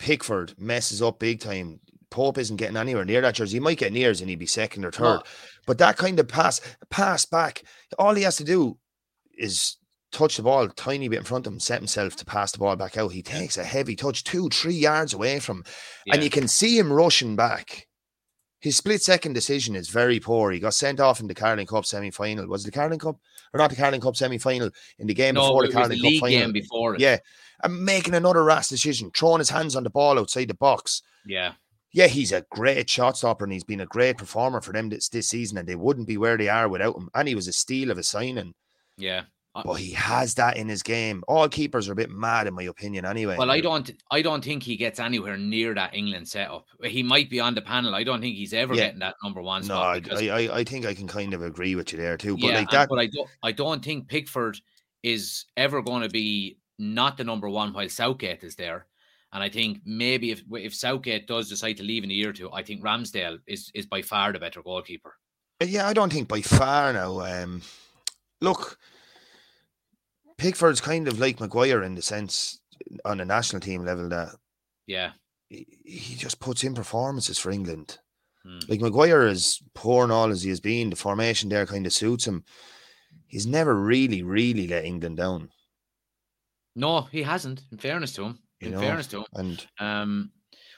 Pickford messes up big time, Pope isn't getting anywhere near that jersey. He might get nears and he'd be second or third. No. But that kind of pass, pass back, all he has to do is touch the ball a tiny bit in front of him, set himself to pass the ball back out. He takes a heavy touch, two, three yards away from him, and you can see him rushing back. His split second decision is very poor. He got sent off in the Carling Cup semi final. Was it the Carling Cup or not the Carling Cup semi final? In the game No, before the Carling Cup final. game before it. Yeah. And making another rash decision, throwing his hands on the ball outside the box. Yeah. Yeah, he's a great shot stopper and he's been a great performer for them this, this season, and they wouldn't be where they are without him. And he was a steal of a signing, Yeah. Uh, but he has that in his game. All keepers are a bit mad, in my opinion, anyway. Well, I don't. I don't think he gets anywhere near that England setup. He might be on the panel. I don't think he's ever Yeah. getting that number one No, spot. I, because- I, I- I think I can kind of agree with you there too. But yeah, like that, but I don't. I don't think Pickford is ever going to be not the number one while Southgate is there. And I think maybe if if Southgate does decide to leave in a year or two, I think Ramsdale is is by far the better goalkeeper. yeah, I don't think by far now. Um, look, Pickford's kind of like Maguire in the sense on a national team level that Yeah. he, he just puts in performances for England. Hmm. Like Maguire is poor and all as he has been, the formation there kind of suits him. He's never really, really let England down. No, he hasn't. In fairness to him. In know, fairness to him. And Um,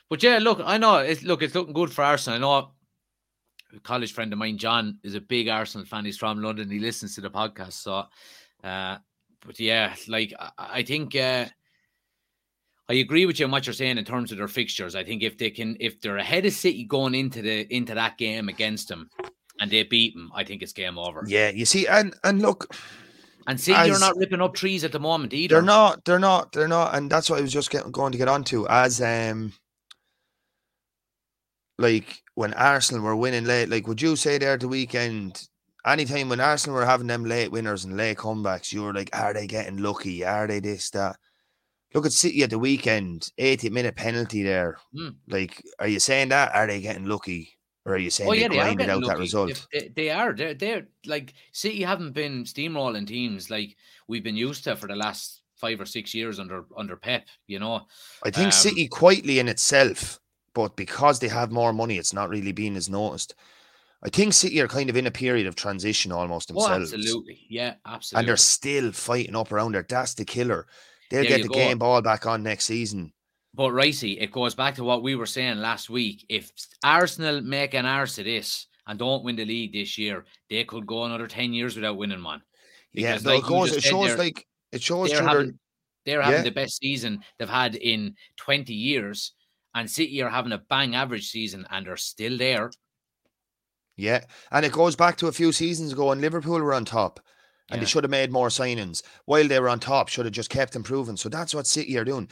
but yeah, look, I know it's look, it's looking good for Arsenal. I know a college friend of mine, John, is a big Arsenal fan. He's from London. He listens to the podcast. So, uh, but yeah, like I, I think uh, I agree with you on what you're saying in terms of their fixtures. I think if they can, if they're ahead of City going into the into that game against them, and they beat them, I think it's game over. yeah, you see, and and look, And City are not ripping up trees at the moment either. they're not, they're not, they're not, and that's what I was just getting, going to get onto as um, like when Arsenal were winning late. Like, would you say there at the weekend? Anytime when Arsenal were having them late winners and late comebacks, you were like, are they getting lucky? Are they this that? Look at City at the weekend, 80 minute penalty there. Hmm. Like, are you saying that? Are they getting lucky? Or are you saying Oh yeah, they are grinded out that result? If They, they are. They're, they're like City haven't been steamrolling teams like we've been used to for the last five or six years under under Pep. You know, I think Um, City quietly in itself, but because they have more money, it's not really being as noticed. I think City are kind of in a period of transition almost oh, themselves. absolutely, yeah, absolutely. And they're still fighting up around there. That's the killer. They'll There get the go. game ball back on next season. But Ricey, it goes back to what we were saying last week. If Arsenal make an arse of this and don't win the league this year, they could go another ten years without winning one. yeah, no, like it goes. It shows like it shows they're having they're having Yeah. the best season they've had in twenty years, and City are having a bang average season, and they're still there. Yeah, and it goes back to a few seasons ago when Liverpool were on top, and Yeah. they should have made more signings while they were on top. Should have just kept improving. So that's what City are doing.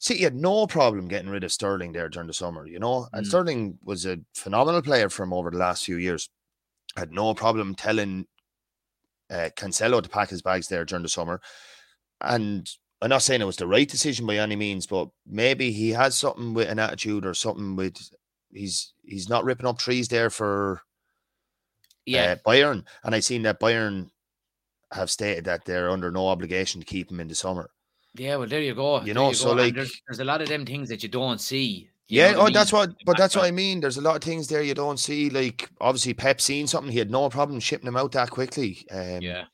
City had no problem getting rid of Sterling there during the summer, you know, and Mm. Sterling was a phenomenal player for him over the last few years. Had no problem telling uh, Cancelo to pack his bags there during the summer, and I'm not saying it was the right decision by any means, but maybe he has something with an attitude or something with he's he's not ripping up trees there for Yeah, uh, Bayern, and I seen that Bayern have stated that they're under no obligation to keep him in the summer. Yeah. Well, there you go. you there know, go. so, And like- there's, there's a lot of them things that you don't see. you yeah, oh, I that's what, but that's what I mean. There's a lot of things there you don't see. Like obviously, Pep seen something; he had no problem shipping him out that quickly. Um, Yeah.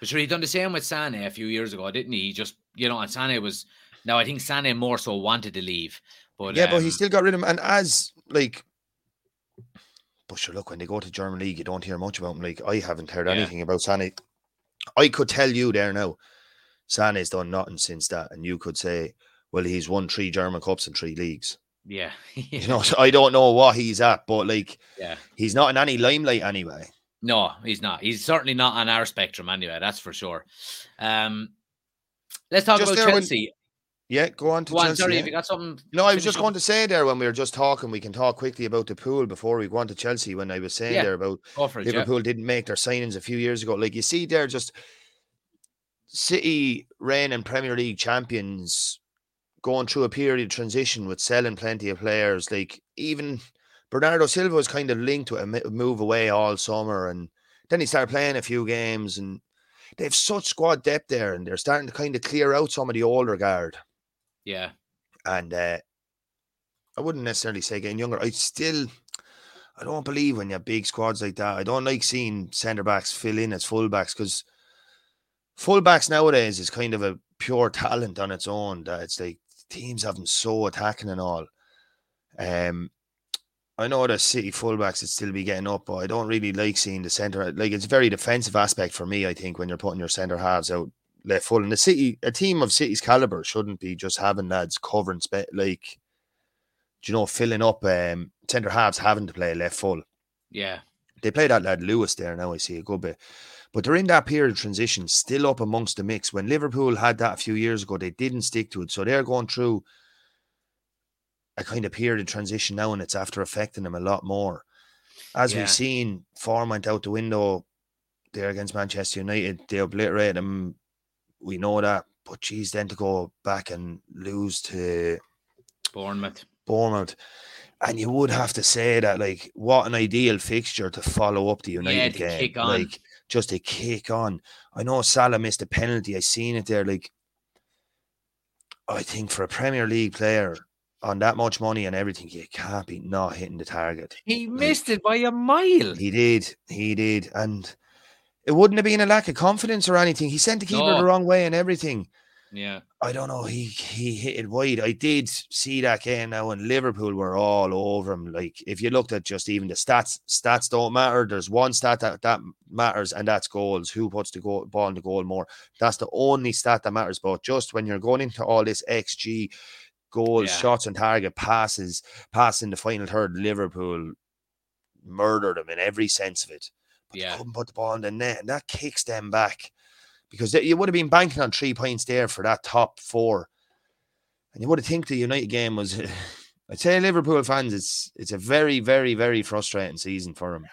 But sure, he done the same with Sane a few years ago, didn't he? He just, you know, and Sane was now I think Sane more so wanted to leave. But yeah, but he um, still got rid of him. And as like, but sure, look when they go to German league, you don't hear much about him. Like I haven't heard Yeah. anything about Sane. I could tell you there now, Sane's done nothing since that, and you could say, well, he's won three German cups and three leagues. yeah. You know, so I don't know what he's at, but like yeah. he's not in any limelight anyway. No, he's not. He's certainly not on our spectrum anyway, that's for sure. Um let's talk Just about there when- Chelsea. Yeah, go on to Go on, Chelsea. sorry, yeah. if you got something. No, I was just up. going to say there when we were just talking, we can talk quickly about the pool before we go on to Chelsea. When I was saying Yeah, there about it, yeah. Liverpool didn't make their signings a few years ago. Like you see there, just City reign and Premier League champions going through a period of transition with selling plenty of players. Like even Bernardo Silva was kind of linked to a move away all summer, and then he started playing a few games, and they have such squad depth there, and they're starting to kind of clear out some of the older guard. Yeah. And uh, I wouldn't necessarily say getting younger. I still, I don't believe when you have big squads like that. I don't like seeing centre backs fill in as fullbacks because fullbacks nowadays is kind of a pure talent on its own. That it's like teams having so attacking and all. Um, I know the City fullbacks would still be getting up, but I don't really like seeing the centre. Like it's a very defensive aspect for me. I think when you're putting your centre halves out left full, and the City, a team of City's caliber, shouldn't be just having lads covering spe- like, you know, filling up um, centre halves having to play left full. Yeah. They play that lad Lewis there now. I see a good bit, but they're in that period of transition, still up amongst the mix. When Liverpool had that a few years ago, they didn't stick to it, so they're going through a kind of period of transition now, and it's after affecting them a lot more. As Yeah. we've seen, form went out the window there against Manchester United. They obliterated them. We know that, but geez, then to go back and lose to Bournemouth. Bournemouth. And you would have to say that, like, what an ideal fixture to follow up the United to game. kick on. Like, just to kick on. I know Salah missed a penalty. I seen it there. Like, I think for a Premier League player on that much money and everything, you can't be not hitting the target. He missed it by a mile. He did. He did. And it wouldn't have been a lack of confidence or anything. He sent the keeper No. the wrong way and everything. Yeah. I don't know. He he hit it wide. I did see that game now, and Liverpool were all over him. Like if you looked at just even the stats, stats don't matter. There's one stat that, that matters, and that's goals. Who puts the goal, ball in the goal more? That's the only stat that matters. But just when you're going into all this XG, goals, Yeah. shots on target, passes, passing the final third, Liverpool murdered them in every sense of it. But Yeah. couldn't put the ball in the net, and that kicks them back because you would have been banking on three points there for that top four, and you would have think the United game was. I'd say Liverpool fans, it's it's a very, very, very frustrating season for them.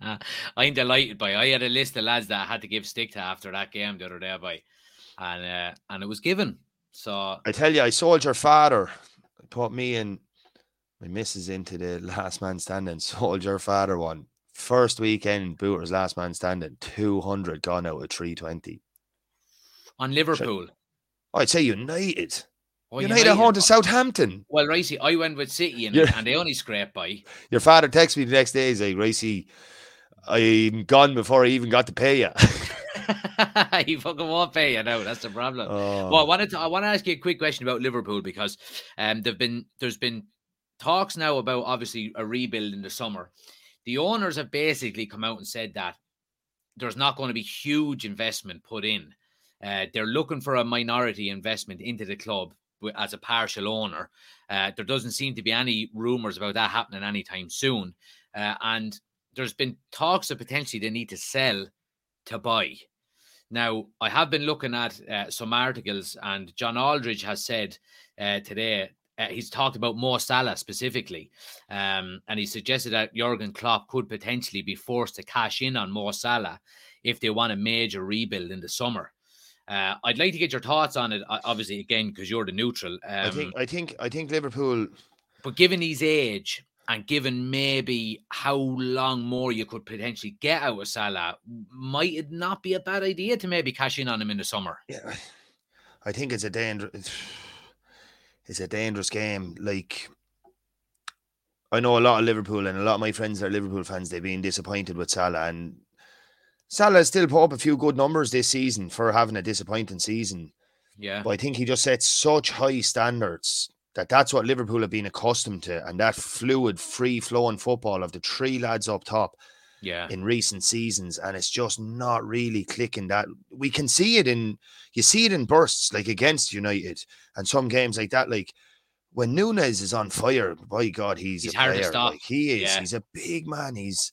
I'm delighted by. I had a list of lads that I had to give stick to after that game the other day, by, and uh, and it was given. So I tell you, I sold your father. Put me and my missus into the last man standing. Sold your father one. First weekend, Booter's last man standing, 200 gone out of 320. on Liverpool, I'd say United. Oh, United, at home to Southampton. Well, Ricey, I went with City and, and they only scraped by. Your father texted me the next day. He's like, Racey, I'm gone before I even got to pay you. he fucking won't pay you now. That's the problem. Oh, Well, I wanted to I want to ask you a quick question about Liverpool because um there've been there's been talks now about obviously a rebuild in the summer. The owners have basically come out and said that there's not going to be huge investment put in. Uh, they're looking for a minority investment into the club as a partial owner. Uh, there doesn't seem to be any rumors about that happening anytime soon. Uh, and there's been talks of potentially they need to sell to buy. Now, I have been looking at uh, some articles, and John Aldridge has said uh, today uh, he's talked about Mo Salah specifically, um, and he suggested that Jurgen Klopp could potentially be forced to cash in on Mo Salah if they want a major rebuild in the summer. Uh, I'd like to get your thoughts on it, obviously, again because you're the neutral. Um, I think I think I think Liverpool but given his age and given maybe how long more you could potentially get out of Salah, might it not be a bad idea to maybe cash in on him in the summer? yeah, I think it's a dangerous it's a dangerous game. Like I know a lot of Liverpool and a lot of my friends are Liverpool fans, they've been disappointed with Salah and Salah still put up a few good numbers this season for having a disappointing season. Yeah. But I think he just sets such high standards that that's what Liverpool have been accustomed to, and that fluid, free flowing football of the three lads up top Yeah. in recent seasons, and it's just not really clicking. That we can see it in, you see it in bursts, like against United, and some games like that. Like when Nunez is on fire, by God, he's, He's a hard to player. stop. Like he is, Yeah. he's a big man. He's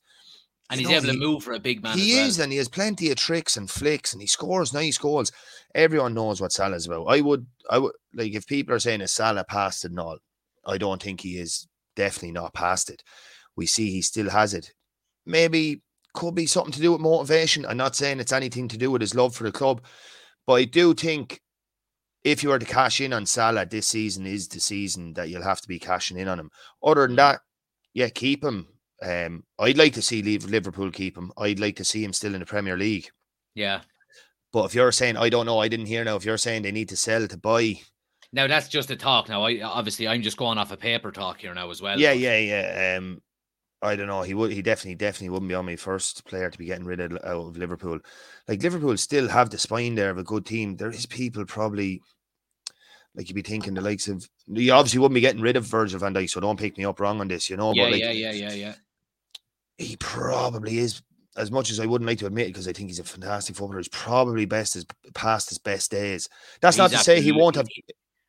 And he's know, able he- to move for a big man. he as well. is, and he has plenty of tricks and flicks, and he scores nice goals. Everyone knows what Salah's about. I would, I would like if people are saying is Salah past it and all. I don't think he is. Definitely not past it. We see he still has it. Maybe could be something to do with motivation. I'm not saying it's anything to do with his love for the club, but I do think if you were to cash in on Salah this season is the season that you'll have to be cashing in on him. Other than that, yeah, keep him. Um, I'd like to see leave Liverpool keep him. I'd like to see him still in the Premier League. Yeah. But if you're saying I don't know, I didn't hear now. If you're saying they need to sell to buy, Now that's just a talk. Now, I obviously I'm just going off a paper talk here now as well. yeah, yeah, yeah. Um, I don't know. He would. He definitely, definitely wouldn't be on my first player to be getting rid of out of Liverpool. Like Liverpool still have the spine there of a good team. There is people probably like you'd be thinking the likes of. You obviously wouldn't be getting rid of Virgil Van Dijk, so don't pick me up wrong on this. You know, Yeah, but like yeah, yeah, yeah, yeah. he probably is. As much as I wouldn't like to admit it, because I think he's a fantastic footballer, he's probably best as past his best days. That's not to say he won't have.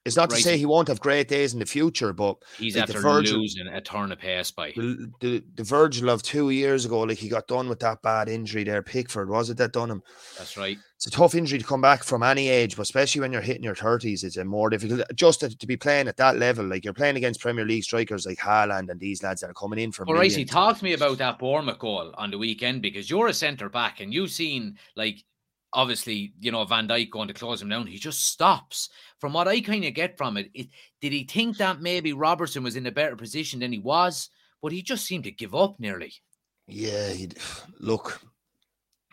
It's not to say he won't have great days in the future, but He's like the after Virgil- losing a turn of pace by. the, the the Virgil of two years ago, like he got done with that bad injury there. Pickford was it that done him? That's right. It's a tough injury to come back from any age, but especially when you're hitting your thirties, it's a more difficult. Just to, to be playing at that level, like you're playing against Premier League strikers like Haaland and these lads that are coming in for. Well, Ricey, talk to me about that Bournemouth goal on the weekend because you're a centre back and you've seen like obviously you know Van Dijk going to close him down. He just stops. From what I kind of get from it, it, did he think that maybe Robertson was in a better position than he was? But he just seemed to give up nearly. Yeah, he look.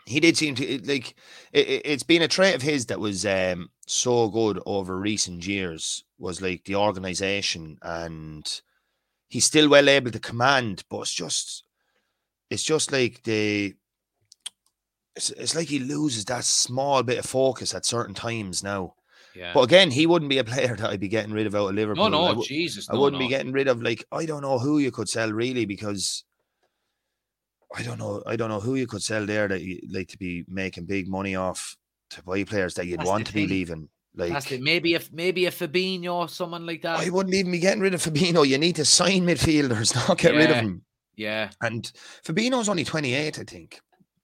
He did seem to like it, it's been a trait of his that was um so good over recent years was like the organization and he's still well able to command, but it's just it's just like the it's, it's like he loses that small bit of focus at certain times now. Yeah. But again, he wouldn't be a player that I'd be getting rid of out of Liverpool. no, no, wou- Jesus. I wouldn't no. be getting rid of like I don't know who you could sell really because I don't know I don't know who you could sell there that you like to be making big money off to buy players that you'd That's want to be leaving. Like Maybe if maybe a Fabinho, or someone like that. I wouldn't even be getting rid of Fabinho. You need to sign midfielders, not get rid of Yeah. him. yeah. And Fabinho's only 28, I think.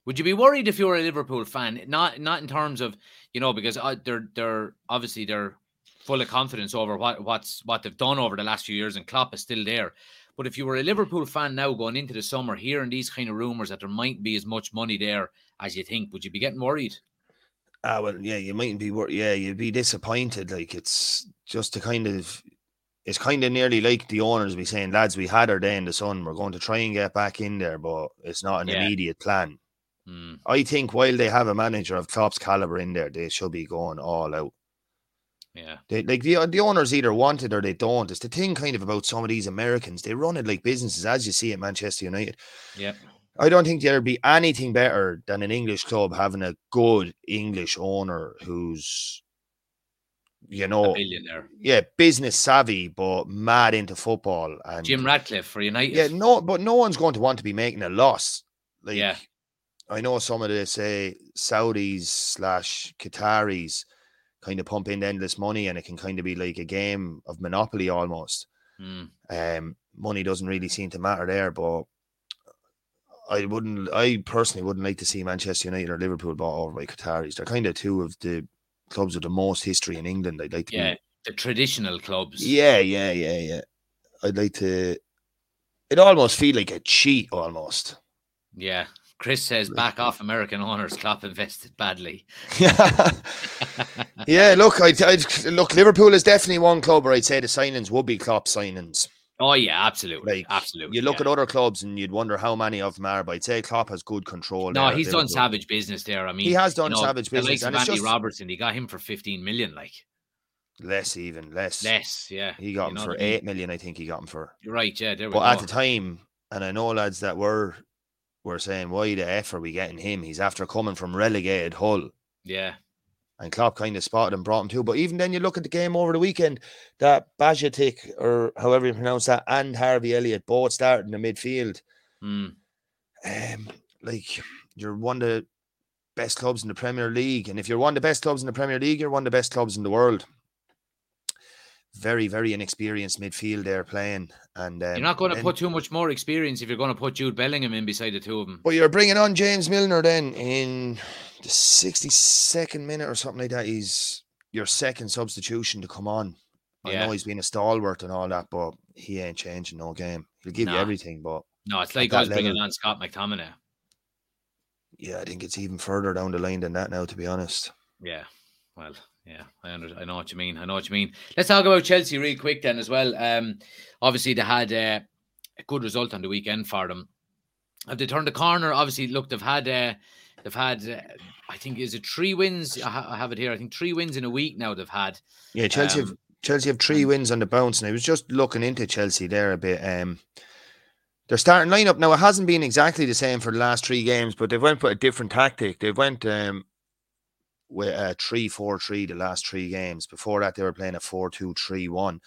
Would you be worried if you were a Liverpool fan? Not not in terms of you know because uh, they're they're obviously they're full of confidence over what what's what they've done over the last few years, and Klopp is still there. But if you were a Liverpool fan now going into the summer, hearing these kind of rumors that there might be as much money there as you think, would you be getting worried? Ah, well, yeah, you mightn't be worried. Yeah, you'd be disappointed. Like it's just to kind of, it's kind of nearly like the owners be saying, lads, we had our day in the sun. We're going to try and get back in there, but it's not an Yeah. immediate plan. Hmm. I think while they have a manager of Klopp's caliber in there, they should be going all out. yeah, They, like the the owners either want it or they don't. It's the thing kind of about some of these Americans. They run it like businesses, as you see at Manchester United. yeah, I don't think there'd be anything better than an English club having a good English owner who's, you a know, billionaire. yeah, business savvy but mad into football. And Jim Ratcliffe for United. yeah, no, but no one's going to want to be making a loss. Like, Yeah. I know some of the say Saudis slash Qataris kind of pump in endless money, and it can kind of be like a game of monopoly almost. Hmm. Um, money doesn't really seem to matter there, but I wouldn't. I personally wouldn't like to see Manchester United or Liverpool bought over by Qataris. They're kind of two of the clubs with the most history in England. I'd like to. yeah, Be, the traditional clubs. yeah, yeah, yeah, yeah. I'd like to. It almost feel like a cheat, almost. yeah. Chris says back off American owners. Klopp invested badly. Yeah, yeah. Look, I, I look. Liverpool is definitely one club where I'd say the signings would be Klopp signings. Oh yeah, absolutely, Like absolutely. You look yeah. at other clubs and you'd wonder how many of them are. But I'd say Klopp has good control. No, he's done savage business there. I mean, He has you done know, savage business, and Andy just Robertson, he got him for 15 million, like less, even less. less. Yeah, He got you him for I mean? eight million. I think he got him for. You're right. Yeah, there we But go. at the time, and I know lads that were were saying, "Why the f are we getting him? He's after coming from relegated Hull." yeah, And Klopp kind of spotted and brought him too. But even then, you look at the game over the weekend, that Bajcetic, or however you pronounce that, and Harvey Elliott both starting in the midfield. Mm, Um, like you're one of the best clubs in the Premier League, and if you're one of the best clubs in the Premier League, you're one of the best clubs in the world. Very, very inexperienced midfield there playing. And um, You're not going to put too much more experience if you're going to put Jude Bellingham in beside the two of them. But you're bringing on James Milner then in the 62nd minute or something like that. He's your second substitution to come on. I Yeah. know he's been a stalwart and all that, but he ain't changing no game. He'll give you everything, but No, it's like that us bringing on Scott McTominay. yeah, I think it's even further down the line than that now, to be honest. Yeah. Well, yeah, I under, I know what you mean. I know what you mean. Let's talk about Chelsea real quick then as well. Um, obviously they had uh, a good result on the weekend for them. Have they turned the corner? Obviously, look, they've had uh, they've had uh, I think is it three wins? I, ha- I have it here. I think three wins in a week now. They've had. Yeah, Chelsea have Um, Chelsea have three wins on the bounce, and I was just looking into Chelsea there a bit. Um, their starting lineup now it hasn't been exactly the same for the last three games, but they've went with a different tactic. They've went um, with a three four three the last three games. Before that, they were playing a four two three one,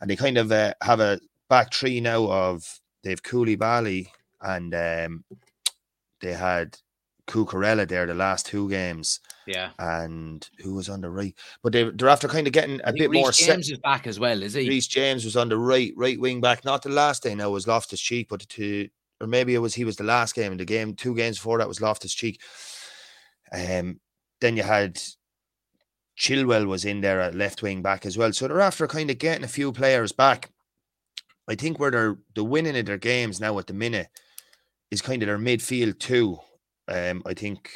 and they kind of uh, have a back three now of they've Koulibaly and um, they had Cucurella there the last two games, Yeah, and who was on the right? But they they're after kind of getting a bit Reece more set. James is back as well, is he? Reece James was on the right right wing back. Not the last day now was Loftus Cheek, but to or maybe it was he was the last game in the game. Two games before that was Loftus Cheek. Um, then you had Chilwell was in there at left wing back as well. So they're after kind of getting a few players back. I think where they're the winning of their games now at the minute is kind of their midfield too. Um, I think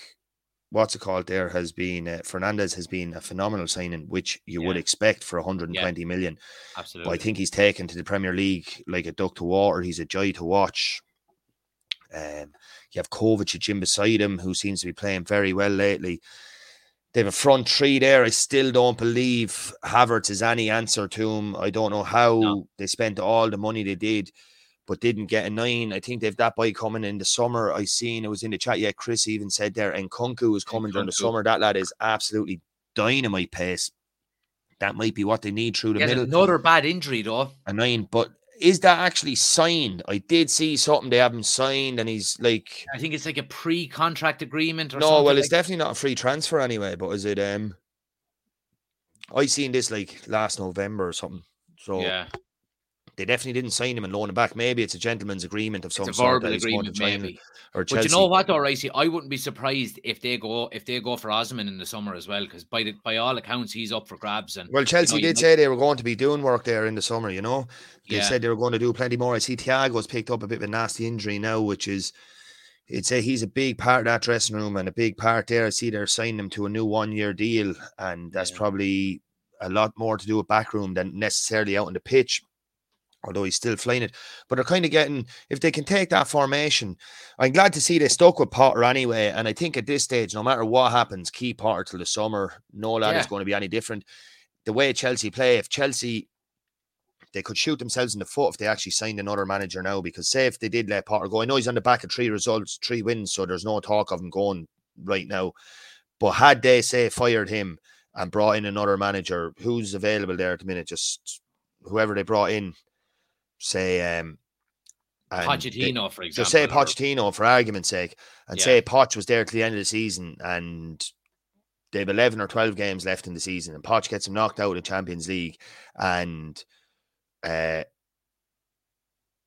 what's it called there has been uh, Fernandez has been a phenomenal signing, which you would expect for 120 million. But Absolutely. I think he's taken to the Premier League like a duck to water. He's a joy to watch. Um, you have Kovacic gym beside him, who seems to be playing very well lately. They have a front three there. I still don't believe Havertz is any answer to him. I don't know how No. they spent all the money they did, but didn't get a nine. I think they've that boy coming in the summer. I seen it was in the chat. Yeah, Chris even said there, and Nkunku is coming during the summer. That lad is absolutely dynamite pace. That might be what they need through the middle another bad injury though. a nine. But is that actually signed? I did see something they haven't signed, and he's like, I think it's like a pre-contract agreement or no, well, it's like- definitely not a free transfer anyway. But is it? Um, I seen this like last November or something. So yeah, they definitely didn't sign him and loan him back. Maybe it's a gentleman's agreement of some it's a sort. verbal that he's going to agreement maybe. Or But you know what, though, Ricey? I wouldn't be surprised if they go if they go for Osimhen in the summer as well, because by the, by all accounts, he's up for grabs. And Well, Chelsea you did say they were going to be doing work there in the summer, you know. They Yeah. said they were going to do plenty more. I see Thiago's picked up a bit of a nasty injury now, which is, it's a, he's a big part of that dressing room and a big part there. I see they're signing him to a new one year deal, and that's Yeah. probably a lot more to do with backroom than necessarily out on the pitch. Although he's still flying it, but they're kind of getting if they can take that formation. I'm glad to see they stuck with Potter anyway, and I think at this stage, no matter what happens, keep Potter till the summer. No lad is going to be any different the way Chelsea play, if Chelsea they could shoot themselves in the foot if they actually signed another manager now, because say if they did let Potter go, I know he's on the back of three results, three wins, so there's no talk of him going right now. But had they say fired him and brought in another manager, who's available there at the minute? Just whoever they brought in, say um and they- Pochettino, for example. just say Pochettino for argument's sake, and Yeah. say Poch was there till the end of the season, and they have eleven or twelve games left in the season, and Poch gets them knocked out of the Champions League, and uh,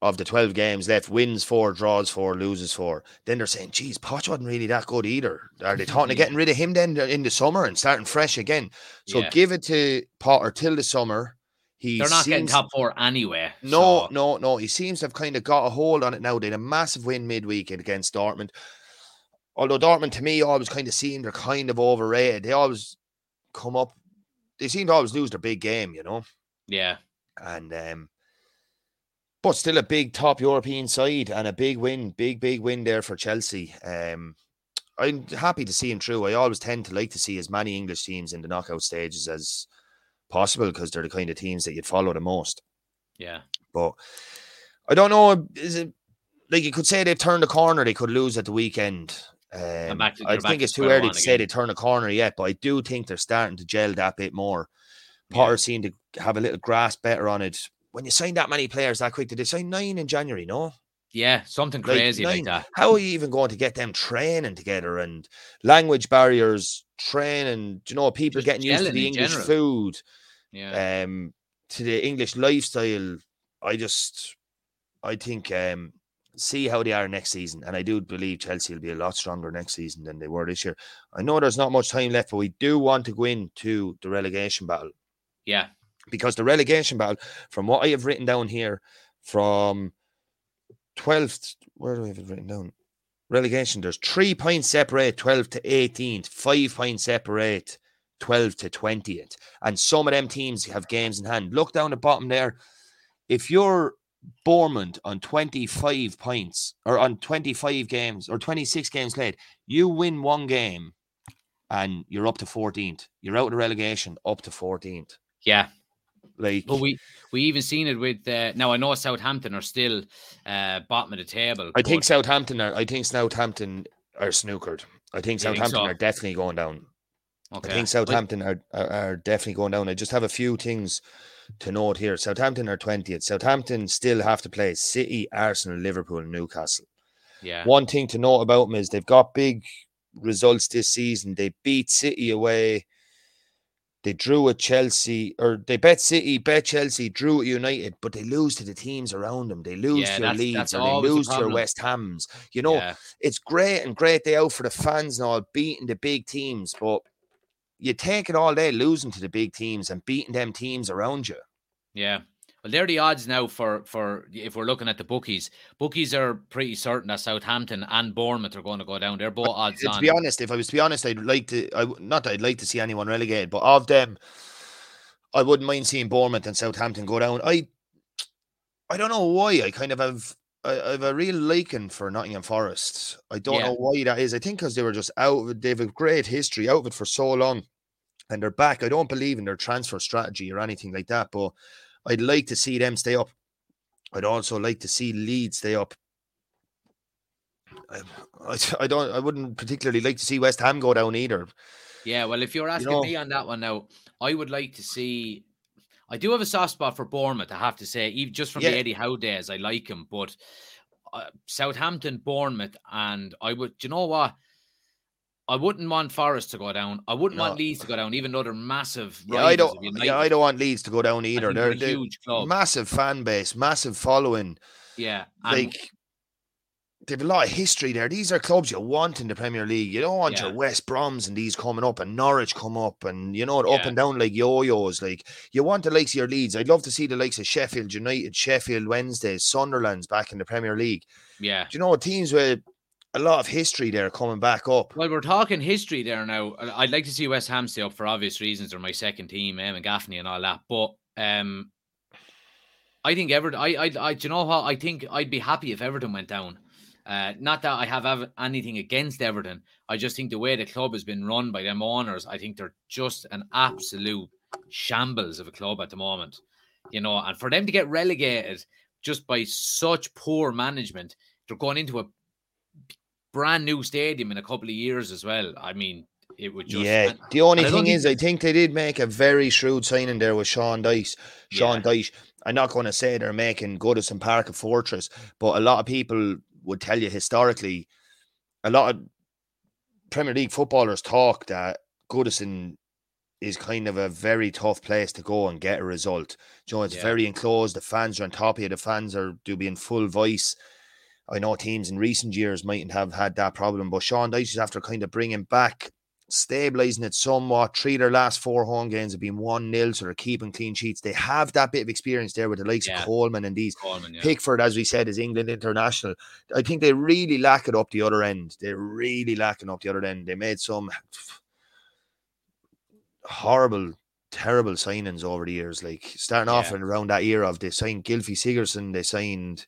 of the twelve games left, wins four, draws four, loses four. Then they're saying, "Geez, Poch wasn't really that good either." Are they talking of getting rid of him then in the summer and starting fresh again? So Yeah. give it to Potter till the summer. He They're not getting top four anyway. no, so- no, no. He seems to have kind of got a hold on it now. They had a massive win midweek against Dortmund. Although Dortmund, to me, always kind of seemed they're kind of overrated. They always come up. They seem to always lose their big game, you know. Yeah, And um, but still a big top European side and a big win, big big win there for Chelsea. Um, I'm happy to see him through. I always tend to like to see as many English teams in the knockout stages as possible because they're the kind of teams that you'd follow the most. yeah. But I don't know. Is it like you could say they've turned the corner? They could lose at the weekend. Um, to- I think to it's too early to say again. they turn the corner yet, but I do think they're starting to gel that bit more. Yeah. Potter seemed to have a little grasp better on it. When you sign that many players that quick, did they sign nine in January? No, Yeah, something crazy like nine. that. How are you even going to get them training together and language barriers, training? Do you know people Just getting used to the English general. food? Yeah, Um, to the English lifestyle, I just I think um see how they are next season. And I do believe Chelsea will be a lot stronger next season than they were this year. I know there's not much time left, but we do want to go into the relegation battle. Yeah. Because the relegation battle, from what I have written down here, from 12th, where do I have it written down? Relegation, there's three points separate 12 to 18th, five points separate 12 to 20th. And some of them teams have games in hand. Look down the bottom there. If you're Bournemouth on 25 points or on 25 games or 26 games played, you win one game and you're up to 14th. You're out of relegation up to 14th. Yeah. Like, but we we even seen it with uh, now. I know Southampton are still uh, bottom of the table. I think Southampton are. I think Southampton are snookered. I think Southampton think so? are definitely going down. Okay. I think Southampton are, are, are definitely going down. I just have a few things to note here. Southampton are 20th. Southampton still have to play City, Arsenal, Liverpool, and Newcastle. Yeah. One thing to note about them is they've got big results this season. They beat City away. They drew at Chelsea, or they bet City, bet Chelsea, drew at United, but they lose to the teams around them. They lose yeah, to your Leeds or they lose to your West Hams. You know, yeah. it's great and great day out for the fans and all, beating the big teams, but you take it all day losing to the big teams and beating them teams around you. Yeah. Well, they're the odds now for for if we're looking at the bookies. Bookies are pretty certain that Southampton and Bournemouth are going to go down. They're both odds. To on. be honest, if I was to be honest, I'd like to. I not that I'd like to see anyone relegated, but of them, I wouldn't mind seeing Bournemouth and Southampton go down. I, I don't know why. I kind of have. I, have a real liking for Nottingham Forest. I don't yeah. know why that is. I think because they were just out. They have a great history out of it for so long, and they're back. I don't believe in their transfer strategy or anything like that, but I'd like to see them stay up. I'd also like to see Leeds stay up. I, I, I, don't. I wouldn't particularly like to see West Ham go down either. Yeah, well, if you're asking you know, me on that one now, I would like to see. I do have a soft spot for Bournemouth. I have to say, even just from yeah. the Eddie Howe days, I like him. But uh, Southampton, Bournemouth, and I would. Do you know what? I wouldn't want Forest to go down. I wouldn't no. want Leeds to go down, even though they're massive. Yeah, I don't. Yeah, I don't want Leeds to go down either. They're, they're, a huge club, massive fan base, massive following. Yeah, like they've a lot of history there. These are clubs you want in the Premier League. You don't want yeah. your West Broms and these coming up and Norwich come up and you know yeah. up and down like yo-yos. Like you want the likes of your Leeds. I'd love to see the likes of Sheffield United, Sheffield Wednesdays, Sunderland's back in the Premier League. Yeah, Do you know teams with a lot of history there coming back up. Well, we're talking history there now. I'd like to see West Ham stay up for obvious reasons. They're my second team, Em and Gaffney and all that. But um, I think Everton. I, I, I, do you know what? I think I'd be happy if Everton went down. Uh, not that I have anything against Everton. I just think the way the club has been run by them owners, I think they're just an absolute shambles of a club at the moment. You know, and for them to get relegated just by such poor management, they're going into a brand new stadium in a couple of years as well. I mean, it would just yeah. The only thing is, I think they did make a very shrewd signing there with Sean Dyche. Sean yeah. Dyche. I'm not going to say they're making Goodison Park a fortress, but a lot of people would tell you historically, a lot of Premier League footballers talk that Goodison is kind of a very tough place to go and get a result. You know, it's yeah. very enclosed. The fans are on top of you. The fans are do be in full voice. I know teams in recent years mightn't have had that problem, but Sean Dyche is after kind of bringing back, stabilizing it somewhat. Three of their last four home games have been 1 0, so they're keeping clean sheets. They have that bit of experience there with the likes yeah. of Coleman and these. Coleman, yeah. Pickford, as we said, is England international. I think they really lack it up the other end. They're really lacking up the other end. They made some horrible terrible signings over the years. Like starting yeah. off and around that era of they signed Gylfi Sigurdsson, they signed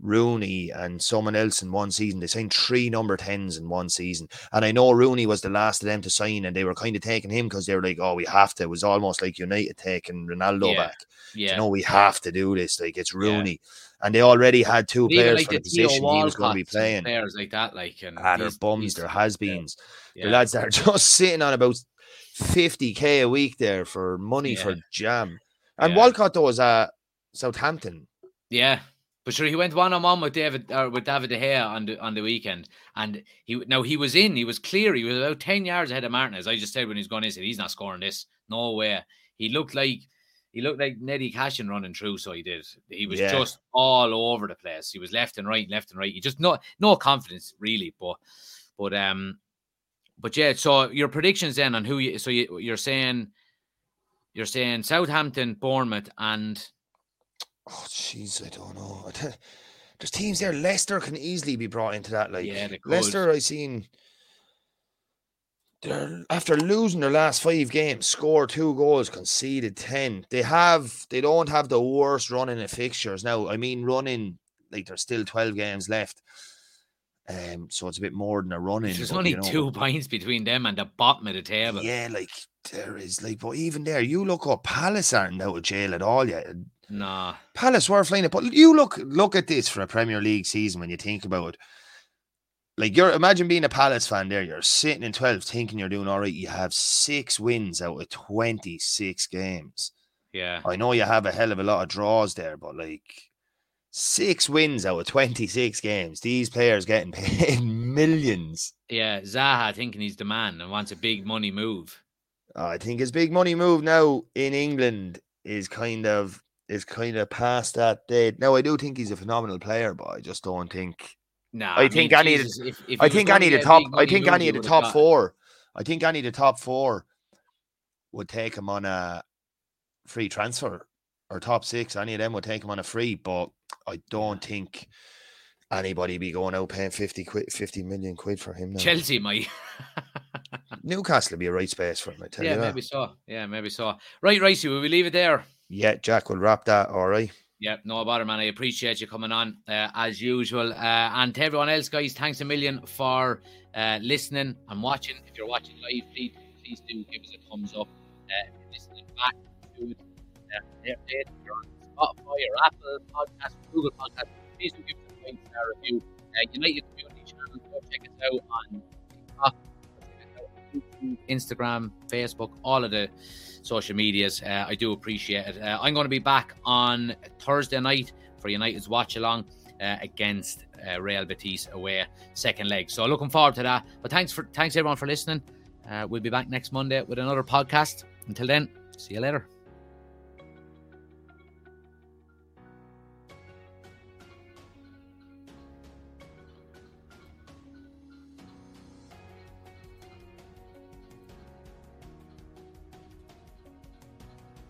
Rooney and someone else in one season. They signed three number 10s in one season. And I know Rooney was the last of them to sign, and they were kind of taking him because they were like, oh, we have to. It was almost like United taking Ronaldo yeah. back. Yeah. You know, we have to do this. Like, it's Rooney. Yeah. And they already had two players like for the, the position he was going to be playing. Players like that, like, and ah, they're bums, they're has beens. Yeah. The lads that are just sitting on about 50k a week there for money for jam. And Walcott, though, was at Southampton. Yeah, but sure, he went one on one with David or uh, with David De Gea on the on the weekend, and he now he was in, he was clear, he was about ten yards ahead of Martinez. I just said when he's going in, said he's not scoring this, no way. He looked like he looked like Neddy Cashin running through. So he did. He was Yeah. just all over the place. He was left and right, left and right. He just no no confidence really. But but um, but yeah. So your predictions then on who you so you, you're saying you're saying Southampton, Bournemouth, and Oh, jeez, I don't know. There's teams there. Leicester can easily be brought into that. Like Yeah. Leicester, I seen. They're after losing their last five games, scored two goals, conceded ten. They have, they don't have the worst running of fixtures now. I mean, running like there's still twelve games left, um, so it's a bit more than a running. there's but, only you know, two points between them and the bottom of the table. Yeah, like there is like, but even there, you look up Palace aren't out of jail at all yet. Nah. Palace were flying it, but you look look at this for a Premier League season when you think about it. Like you're imagine being a Palace fan there, you're sitting in 12 thinking you're doing all right. You have six wins out of 26 games. Yeah. I know you have a hell of a lot of draws there, but like six wins out of 26 games, these players getting paid millions. Yeah. Zaha thinking he's the man and wants a big money move. I think his big money move now in England is kind of is kind of past that date. Now I do think he's a phenomenal player, but I just don't think Nah. I think any of the- Jesus, if, if I think any of the a top I think any of the top four I think any of the top four would take him on a free transfer or top six. Any of them would take him on a free, but I don't think anybody be going out paying 50 quid 50 million quid for him now. Chelsea might. Newcastle would be a right space for him, I tell yeah, you that. maybe so. Yeah, maybe so. Right, Ricey, will we leave it there? Yeah, Jack will wrap that all right. Yeah, no bother, man. I appreciate you coming on uh, as usual. Uh, and to everyone else, guys, thanks a million for uh, listening and watching. If you're watching live, please, please do give us a thumbs up. Uh, if you're listening back it, uh, if you're on Spotify or Apple Podcast, Google Podcast, please do give us a five star review. Uh, United Community Channel, go check us out on TikTok, Instagram, Facebook, all of the social medias. Uh, I do appreciate it. Uh, I'm going to be back on Thursday night for United's watch along uh, against uh, Real Betis away, second leg. So looking forward to that. But thanks for thanks everyone for listening. Uh, we'll be back next Monday with another podcast. Until then, see you later.